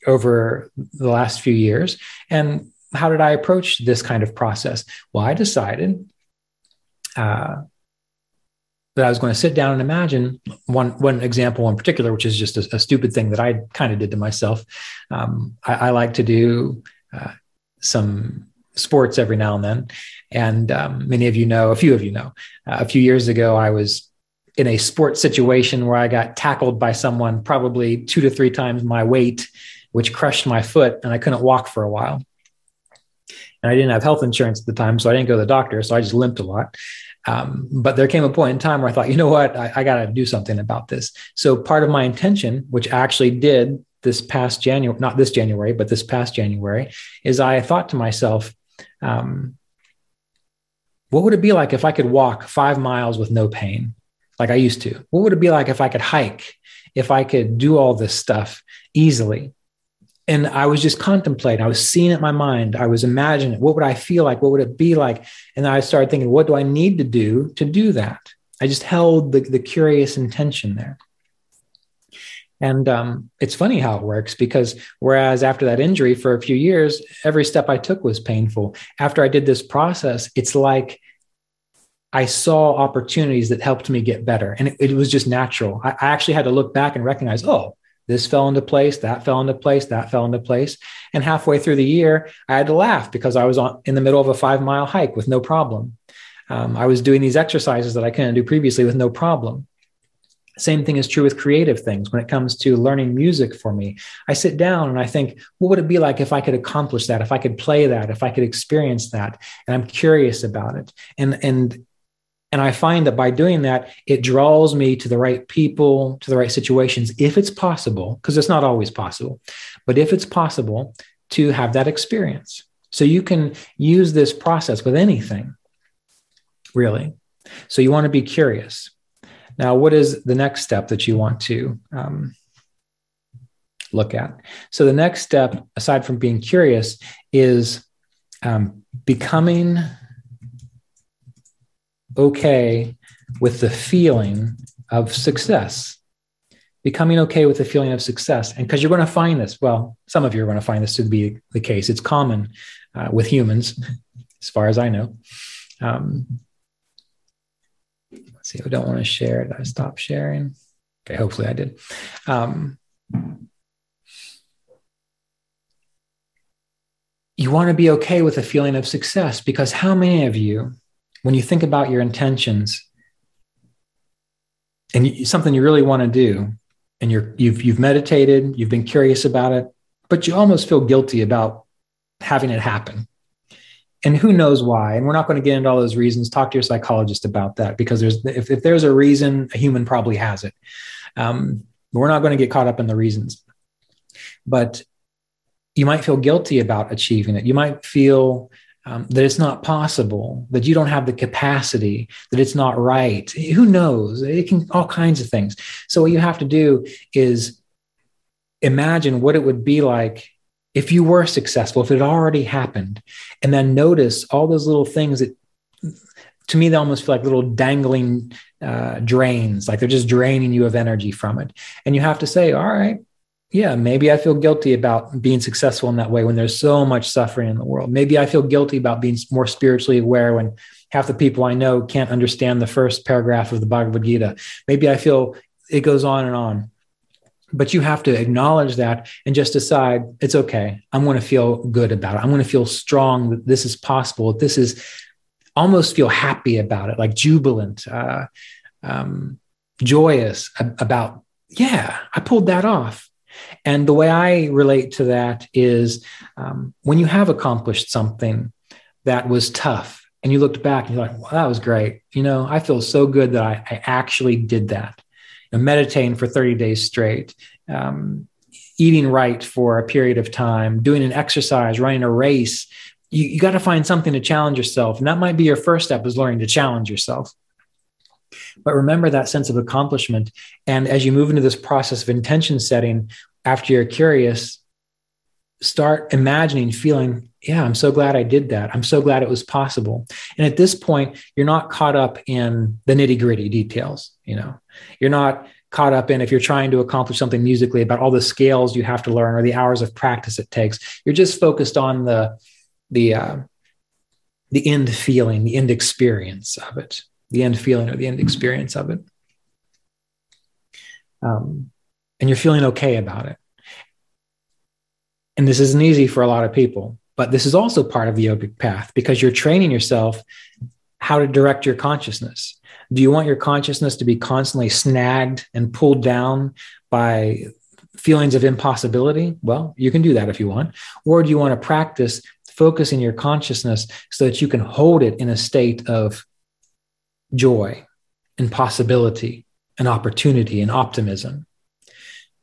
over the last few years, and how did I approach this kind of process? Well, I decided uh, that I was going to sit down and imagine one one example in particular, which is just a, a stupid thing that I kind of did to myself. Um, I, I, like to do uh, some sports every now and then, and um, many of you know, a few of you know, uh, a few years ago, I was in a sports situation where I got tackled by someone probably two to three times my weight, which crushed my foot, and I couldn't walk for a while. And I didn't have health insurance at the time, so I didn't go to the doctor. So I just limped a lot. Um, but there came a point in time where I thought, you know what, I, I got to do something about this. So part of my intention, which I actually did this past January, not this January, but this past January, is I thought to myself, um, what would it be like if I could walk five miles with no pain, like I used to? What would it be like if I could hike, if I could do all this stuff easily? And I was just contemplating, I was seeing it in my mind, I was imagining what would I feel like? What would it be like? And I started thinking, what do I need to do to do that? I just held the, the curious intention there. And um, it's funny how it works because whereas after that injury for a few years, every step I took was painful. After I did this process, it's like I saw opportunities that helped me get better. And it, it was just natural. I, I actually had to look back and recognize, oh, this fell into place, that fell into place, that fell into place. And halfway through the year, I had to laugh because I was on, in the middle of a five mile hike with no problem. Um, I was doing these exercises that I couldn't do previously with no problem. Same thing is true with creative things. When it comes to learning music for me, I sit down and I think, what would it be like if I could accomplish that, if I could play that, if I could experience that? And I'm curious about it. And and and I find that by doing that, it draws me to the right people, to the right situations, if it's possible, because it's not always possible, but if it's possible to have that experience. So you can use this process with anything, really. So you want to be curious. Now, what is the next step that you want to um, look at? So, the next step, aside from being curious, is um, becoming okay with the feeling of success. Becoming okay with the feeling of success. And because you're going to find this, well, some of you are going to find this to be the case. It's common uh, with humans, as far as I know. Um, let's see, I don't want to share. Did I stop sharing? Okay, hopefully I did. Um, you want to be okay with a feeling of success because how many of you, when you think about your intentions and you, something you really want to do, and you're you've you've meditated, you've been curious about it, but you almost feel guilty about having it happen. And who knows why and we're not going to get into all those reasons. Talk to your psychologist about that because there's if, if there's a reason a human probably has it. Um, we're not going to get caught up in the reasons. But you might feel guilty about achieving it. You might feel um, that it's not possible that you don't have the capacity that it's not right. Who knows? It can all kinds of things. So what you have to do is imagine what it would be like if you were successful, if it already happened, and then notice all those little things that to me, they almost feel like little dangling uh, drains, like they're just draining you of energy from it. And you have to say, all right, yeah, maybe I feel guilty about being successful in that way when there's so much suffering in the world. Maybe I feel guilty about being more spiritually aware when half the people I know can't understand the first paragraph of the Bhagavad Gita. Maybe I feel it goes on and on. But you have to acknowledge that and just decide it's okay. I'm going to feel good about it. I'm going to feel strong that this is possible. This is almost feel happy about it like jubilant uh, um, joyous about yeah i pulled that off and the way i relate to that is um, when you have accomplished something that was tough and you looked back and you're like that was great you know i feel so good that i, I actually did that know, meditating for 30 days straight, um, eating right for a period of time, doing an exercise, running a race. You, you got to find something to challenge yourself. And that might be your first step is learning to challenge yourself. But remember that sense of accomplishment. And as you move into this process of intention setting, after you're curious, start imagining, feeling, yeah, I'm so glad I did that. I'm so glad it was possible. And at this point, you're not caught up in the nitty gritty details. You know, you're not caught up in if you're trying to accomplish something musically about all the scales you have to learn or the hours of practice it takes. You're just focused on the the uh, the end feeling, the end experience of it, the end feeling or the end experience of it. Um, and you're feeling okay about it. And this isn't easy for a lot of people, but this is also part of the yogic path because you're training yourself how to direct your consciousness. Do you want your consciousness to be constantly snagged and pulled down by feelings of impossibility? Well, you can do that if you want. Or do you want to practice focusing your consciousness so that you can hold it in a state of joy and possibility and opportunity and optimism.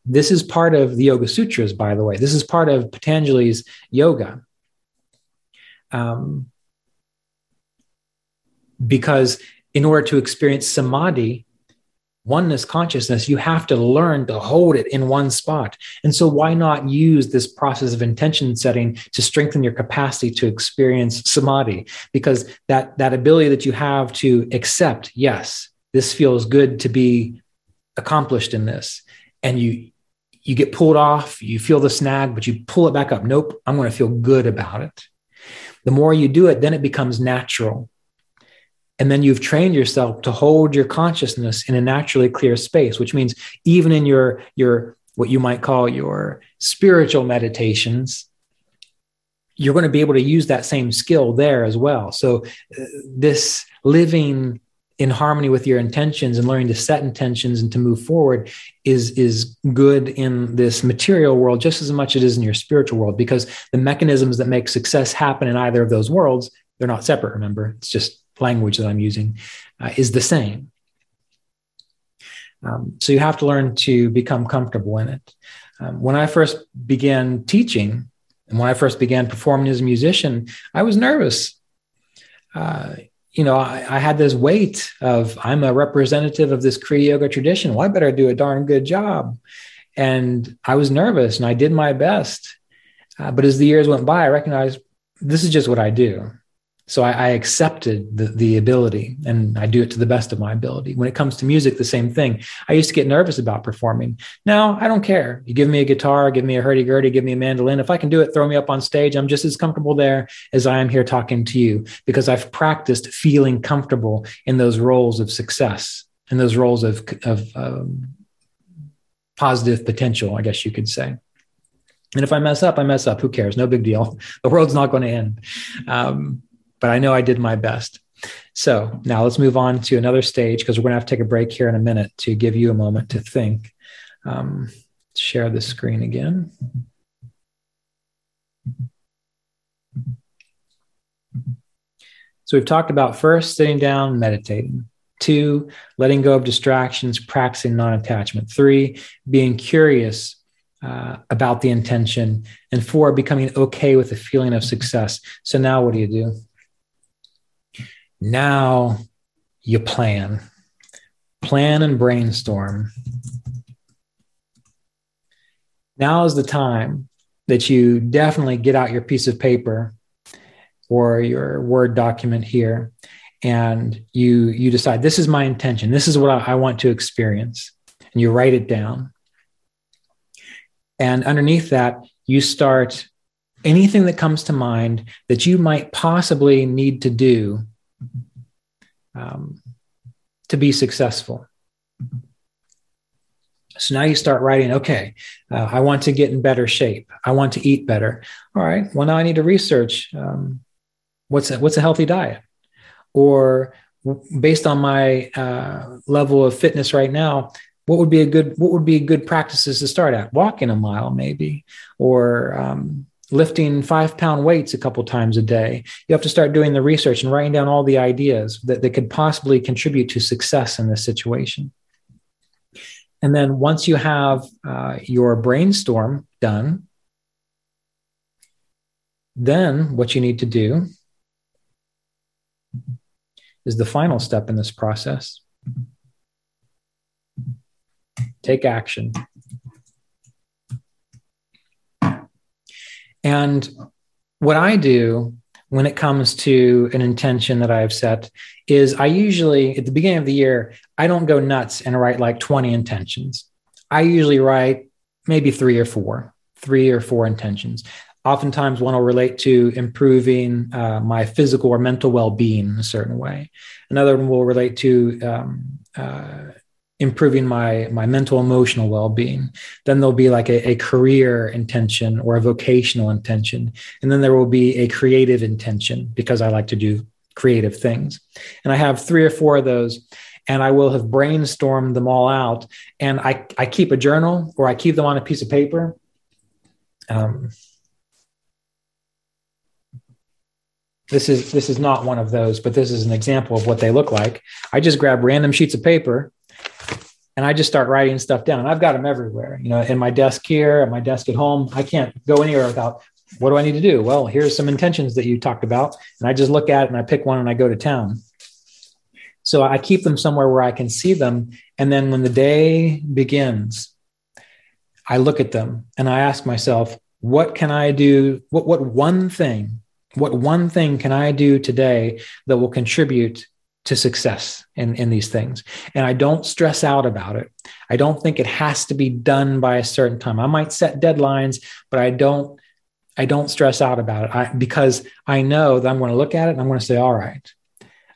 This is part of the Yoga Sutras, by the way. This is part of Patanjali's yoga. Um, because in order to experience samadhi, oneness consciousness, you have to learn to hold it in one spot. And so, why not use this process of intention setting to strengthen your capacity to experience samadhi? Because that, that ability that you have to accept, yes, this feels good to be accomplished in this. And you, you get pulled off, you feel the snag, but you pull it back up. Nope, I'm going to feel good about it. The more you do it, then it becomes natural and then you've trained yourself to hold your consciousness in a naturally clear space which means even in your your what you might call your spiritual meditations you're going to be able to use that same skill there as well so uh, this living in harmony with your intentions and learning to set intentions and to move forward is is good in this material world just as much as it is in your spiritual world because the mechanisms that make success happen in either of those worlds they're not separate remember it's just language that I'm using uh, is the same. Um, so you have to learn to become comfortable in it. Um, when I first began teaching and when I first began performing as a musician, I was nervous. Uh, you know, I, I, had this weight of I'm a representative of this Kriya Yoga tradition. Well, I better do a darn good job. And I was nervous and I did my best. Uh, but as the years went by, I recognized this is just what I do so I, I, accepted the, the ability and I do it to the best of my ability. When it comes to music, the same thing. I used to get nervous about performing. Now I don't care. You give me a guitar, give me a hurdy gurdy, give me a mandolin. If I can do it, throw me up on stage. I'm just as comfortable there as I am here talking to you because I've practiced feeling comfortable in those roles of success and those roles of, of um, positive potential, I guess you could say. And if I mess up, I mess up. Who cares? No big deal. The world's not going to end. Um, but I know I did my best. So now let's move on to another stage because we're going to have to take a break here in a minute to give you a moment to think. Um, share the screen again. So we've talked about first sitting down, meditating. Two, letting go of distractions, practicing non attachment. Three, being curious uh, about the intention. And four, becoming okay with the feeling of success. So now what do you do? Now you plan, plan and brainstorm. Now is the time that you definitely get out your piece of paper or your Word document here and you you decide this is my intention. This is what I, I, want to experience. And you write it down. And underneath that you start anything that comes to mind that you might possibly need to do um, to be successful. So now you start writing, okay, uh, I want to get in better shape. I want to eat better. All right, well, now I need to research um, what's, a, what's a healthy diet? Or based on my uh, level of fitness right now, what would be a good what would be good practices to start at walking a mile maybe or um, lifting five pound weights a couple times a day. You have to start doing the research and writing down all the ideas that, that could possibly contribute to success in this situation. And then once you have uh, your brainstorm done, then what you need to do is the final step in this process take action. And what I do when it comes to an intention that I've set is I usually, at the beginning of the year, I don't go nuts and write like 20 intentions. I usually write maybe three or four, three or four intentions. Oftentimes, one will relate to improving uh, my physical or mental well being in a certain way. Another one will relate to um, uh, improving my my mental emotional well-being. Then there'll be like a, a, career intention or a vocational intention. And then there will be a creative intention because i like to do creative things. And i have three or four of those and i will have brainstormed them all out. And i i keep a journal or i keep them on a piece of paper. Um, this is this is not one of those, but this is an example of what they look like. I just grab random sheets of paper and I just start writing stuff down. I've got them everywhere, you know, in my desk here, at my desk at home. I can't go anywhere without what do I need to do? Well, here's some intentions that you talked about. And I just look at it and I pick one and I go to town. So I keep them somewhere where I can see them. And then when the day begins, I look at them and I ask myself, what can I do? What, what one thing, what one thing can I do today that will contribute to success in, in these things? And I don't stress out about it. I don't think it has to be done by a certain time. I might set deadlines, but I don't, I don't stress out about it I, because I know that I'm going to look at it and I'm going to say, all right,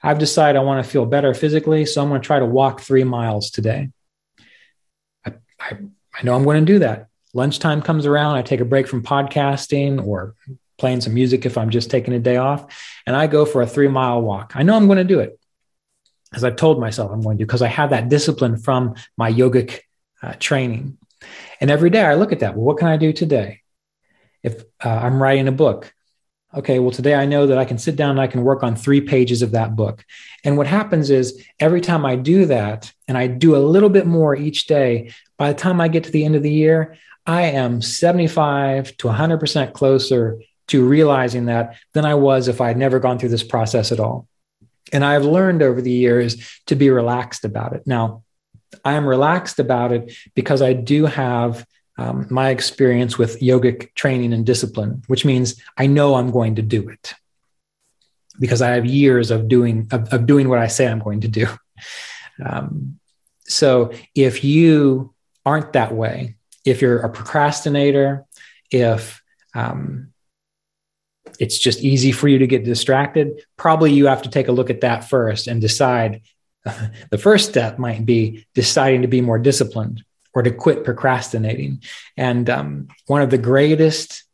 I've decided I want to feel better physically, so I'm going to try to walk three miles today. I, I, I know I'm going to do that. Lunchtime comes around, I take a break from podcasting or playing some music if I'm just taking a day off, and I go for a three mile walk. I know I'm going to do it as I've told myself I'm going to because I have that discipline from my yogic uh, training. And every day I look at that. Well, what can I do today? If uh, I'm writing a book, okay, well, today I know that I can sit down and I can work on three pages of that book. And what happens is every time I do that and I do a little bit more each day, by the time I get to the end of the year, I am 75 to 100% closer to realizing that than I was if I had never gone through this process at all. And I've learned over the years to be relaxed about it. Now, I am relaxed about it because I do have um, my experience with yogic training and discipline, which means I know I'm going to do it because I have years of doing of, of doing what I say I'm going to do. Um, so if you aren't that way, if you're a procrastinator, if um, it's just easy for you to get distracted, probably you have to take a look at that first and decide. the first step might be deciding to be more disciplined or to quit procrastinating. And um, one of the greatest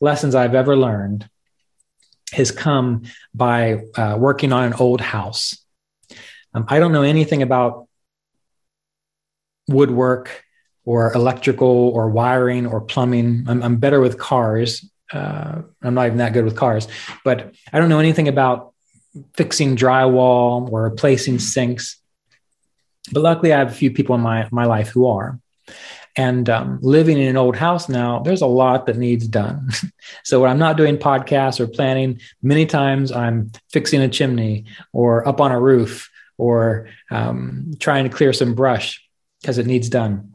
lessons I've ever learned has come by uh, working on an old house. Um, I don't know anything about woodwork or electrical or wiring or plumbing. I'm, I'm better with cars. Uh, I'm not even that good with cars, but I don't know anything about fixing drywall or replacing sinks. But luckily, I have a few people in my, my life who are. And um, living in an old house now, there's a lot that needs done. so when I'm not doing podcasts or planning, many times I'm fixing a chimney or up on a roof or um, trying to clear some brush because it needs done.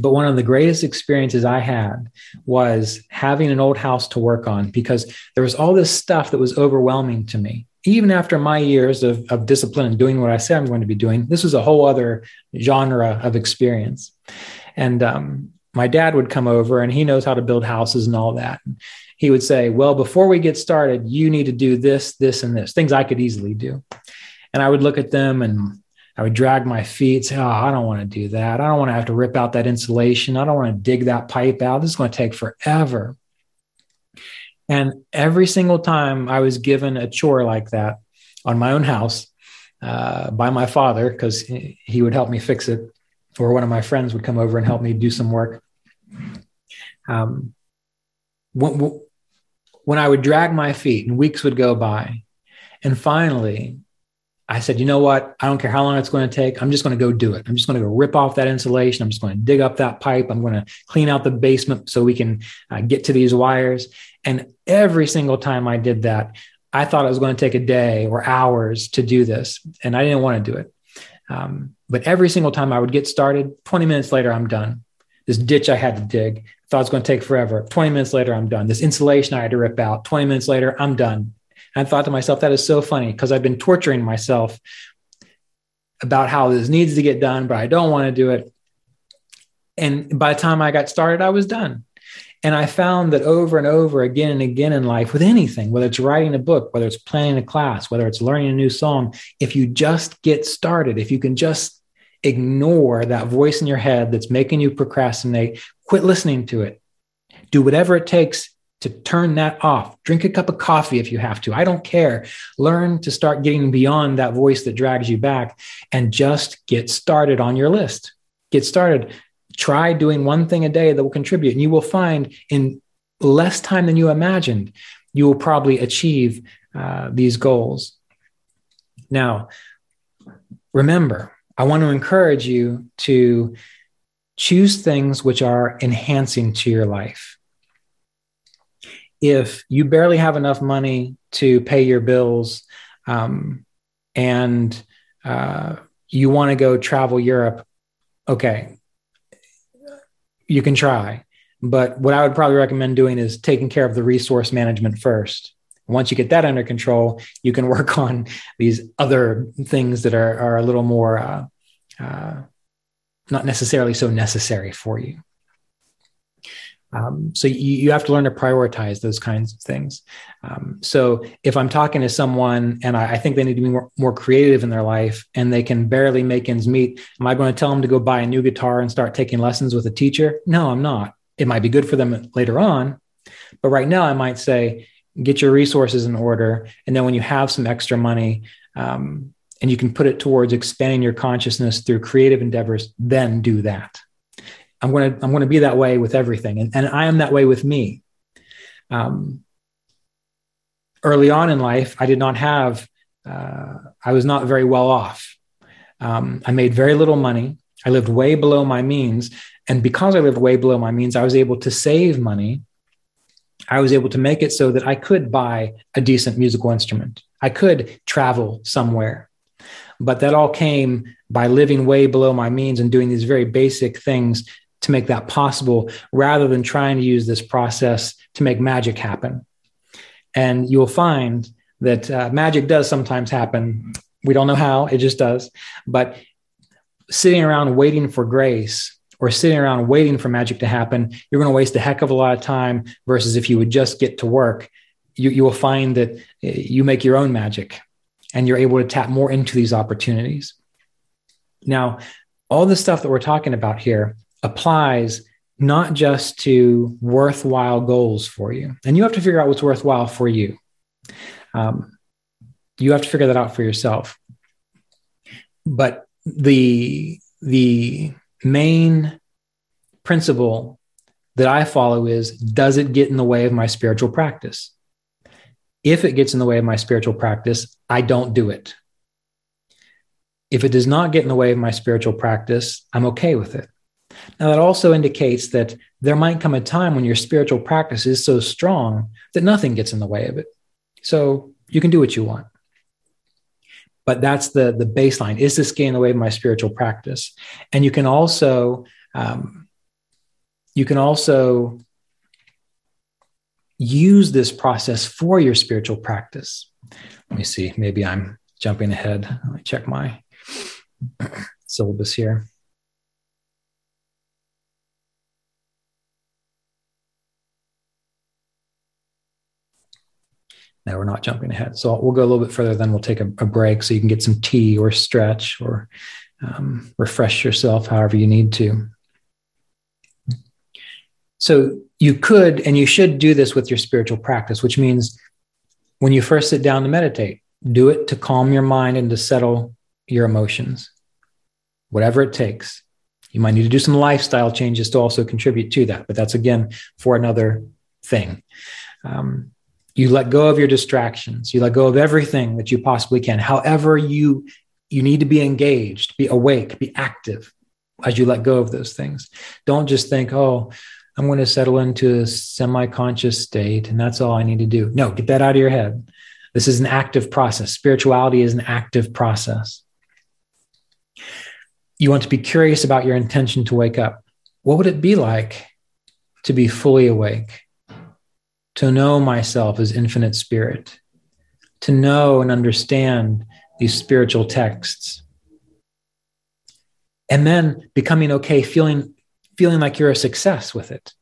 But one of the greatest experiences I had was having an old house to work on because there was all this stuff that was overwhelming to me even after my years of, of discipline and doing what I say I'm going to be doing, this was a whole other genre of experience. And um, my dad would come over and he knows how to build houses and all that. He would say, Well, before we get started, you need to do this, this, and this things I could easily do. And I would look at them and I would drag my feet, say, Oh, I don't want to do that. I don't want to have to rip out that insulation. I don't want to dig that pipe out. This is going to take forever. And every single time I was given a chore like that on my own house uh, by my father, because he would help me fix it, or one of my friends would come over and help me do some work. Um, when, when I would drag my feet and weeks would go by, and finally I said, you know what? I don't care how long it's going to take. I'm just going to go do it. I'm just going to go rip off that insulation. I'm just going to dig up that pipe. I'm going to clean out the basement so we can uh, get to these wires. And every single time I did that, I thought it was going to take a day or hours to do this. And I didn't want to do it. Um, but every single time I would get started, 20 minutes later, I'm done. This ditch I had to dig, thought it was going to take forever. 20 minutes later, I'm done. This insulation I had to rip out, 20 minutes later, I'm done. And I thought to myself, that is so funny because I've been torturing myself about how this needs to get done, but I don't want to do it. And by the time I got started, I was done. And I found that over and over again and again in life, with anything, whether it's writing a book, whether it's planning a class, whether it's learning a new song, if you just get started, if you can just ignore that voice in your head that's making you procrastinate, quit listening to it, do whatever it takes to turn that off. Drink a cup of coffee if you have to. I don't care. Learn to start getting beyond that voice that drags you back and just get started on your list. Get started. Try doing one thing a day that will contribute, and you will find in less time than you imagined, you will probably achieve uh, these goals. Now, remember, I want to encourage you to choose things which are enhancing to your life. If you barely have enough money to pay your bills um, and uh, you want to go travel Europe, okay, you can try. But what I would probably recommend doing is taking care of the resource management first. Once you get that under control, you can work on these other things that are, are a little more uh, uh, not necessarily so necessary for you. Um, so you, you, have to learn to prioritize those kinds of things. Um, so if I'm talking to someone and I, I think they need to be more, more, creative in their life and they can barely make ends meet, am I going to tell them to go buy a new guitar and start taking lessons with a teacher? No, I'm not. It might be good for them later on, but right now I might say, get your resources in order, and then when you have some extra money, um, and you can put it towards expanding your consciousness through creative endeavors, then do that. I'm going to I'm going to be that way with everything, and, and I am that way with me. Um, early on in life, I did not have uh, I was not very well off. Um, I made very little money. I lived way below my means, and because I lived way below my means, I was able to save money. I was able to make it so that I could buy a decent musical instrument. I could travel somewhere. But that all came by living way below my means and doing these very basic things to make that possible rather than trying to use this process to make magic happen. And you'll find that uh, magic does sometimes happen. We don't know how, it just does. But sitting around waiting for grace or sitting around waiting for magic to happen, you're going to waste a heck of a lot of time versus if you would just get to work, you, you will find that uh, you make your own magic and you're able to tap more into these opportunities. Now, all the stuff that we're talking about here applies not just to worthwhile goals for you, and you have to figure out what's worthwhile for you. Um, you have to figure that out for yourself. But the the main principle that I follow is does it get in the way of my spiritual practice? If it gets in the way of my spiritual practice, I don't do it. If it does not get in the way of my spiritual practice, I'm okay with it. Now, that also indicates that there might come a time when your spiritual practice is so strong that nothing gets in the way of it. So you can do what you want. But that's the, the baseline. Is this getting in the way of my spiritual practice? And you can also um, you can also use this process for your spiritual practice. Let me see, maybe I'm jumping ahead. Let me check my syllabus here. We're not jumping ahead. So we'll go a little bit further, then we'll take a, a break so you can get some tea or stretch or um, refresh yourself however you need to. So you could and you should do this with your spiritual practice, which means when you first sit down to meditate, do it to calm your mind and to settle your emotions, whatever it takes. You might need to do some lifestyle changes to also contribute to that, but that's again for another thing. Um, you let go of your distractions. You let go of everything that you possibly can. However, you you need to be engaged, be awake, be active as you let go of those things. Don't just think, oh, I'm going to settle into a semi conscious state and that's all I need to do. No, get that out of your head. This is an active process. Spirituality is an active process. You want to be curious about your intention to wake up. What would it be like to be fully awake? To know myself as infinite spirit, to know and understand these spiritual texts. And then becoming okay, feeling feeling like you're a success with it.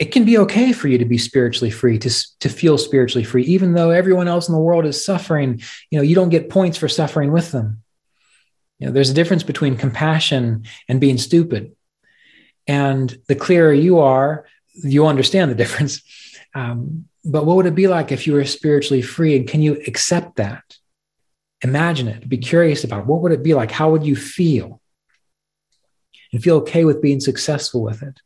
It can be okay for you to be spiritually free, to, to feel spiritually free, even though everyone else in the world is suffering. You know, you don't get points for suffering with them. You know, there's a difference between compassion and being stupid. And the clearer you are, you understand the difference. Um, but what would it be like if you were spiritually free? And can you accept that? imagine it, be curious about it. what would it be like? How would you feel? And feel okay with being successful with it.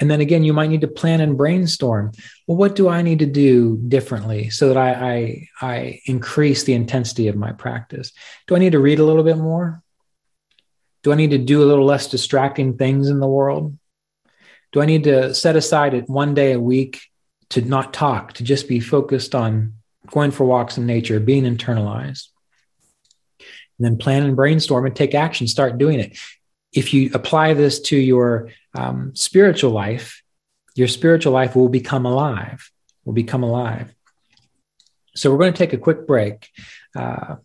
And then again, you might need to plan and brainstorm. Well, what do I need to do differently so that I, I, I increase the intensity of my practice? Do I need to read a little bit more? Do I need to do a little less distracting things in the world? Do I need to set aside it one day a week to not talk, to just be focused on going for walks in nature, being internalized? And then plan and brainstorm and take action, start doing it. If you apply this to your um, spiritual life, your spiritual life will become alive, will become alive. So we're going to take a quick break. Uh,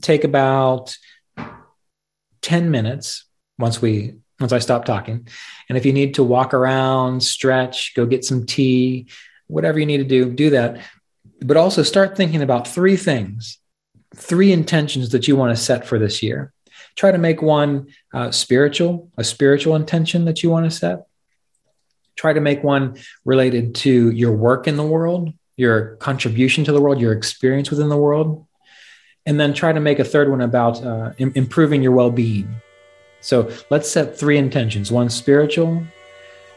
take about 10 minutes once we once I stop talking. And if you need to walk around, stretch, go get some tea, whatever you need to do, do that. But also start thinking about three things, three intentions that you want to set for this year. Try to make one uh, spiritual, a spiritual intention that you want to set. Try to make one related to your work in the world, your contribution to the world, your experience within the world. And then try to make a third one about uh, Im- improving your well being. So let's set three intentions one spiritual,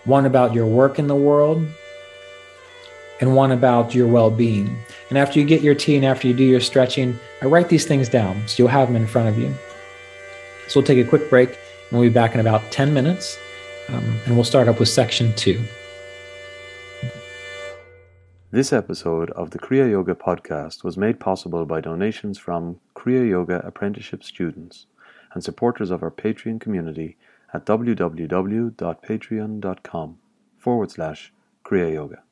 one about your work in the world, and one about your well being. And after you get your tea and after you do your stretching, I write these things down so you'll have them in front of you. So we'll take a quick break and we'll be back in about 10 minutes. Um, and we'll start up with section two. This episode of the Kriya Yoga podcast was made possible by donations from Kriya Yoga apprenticeship students and supporters of our Patreon community at www.patreon.com forward slash Kriya Yoga.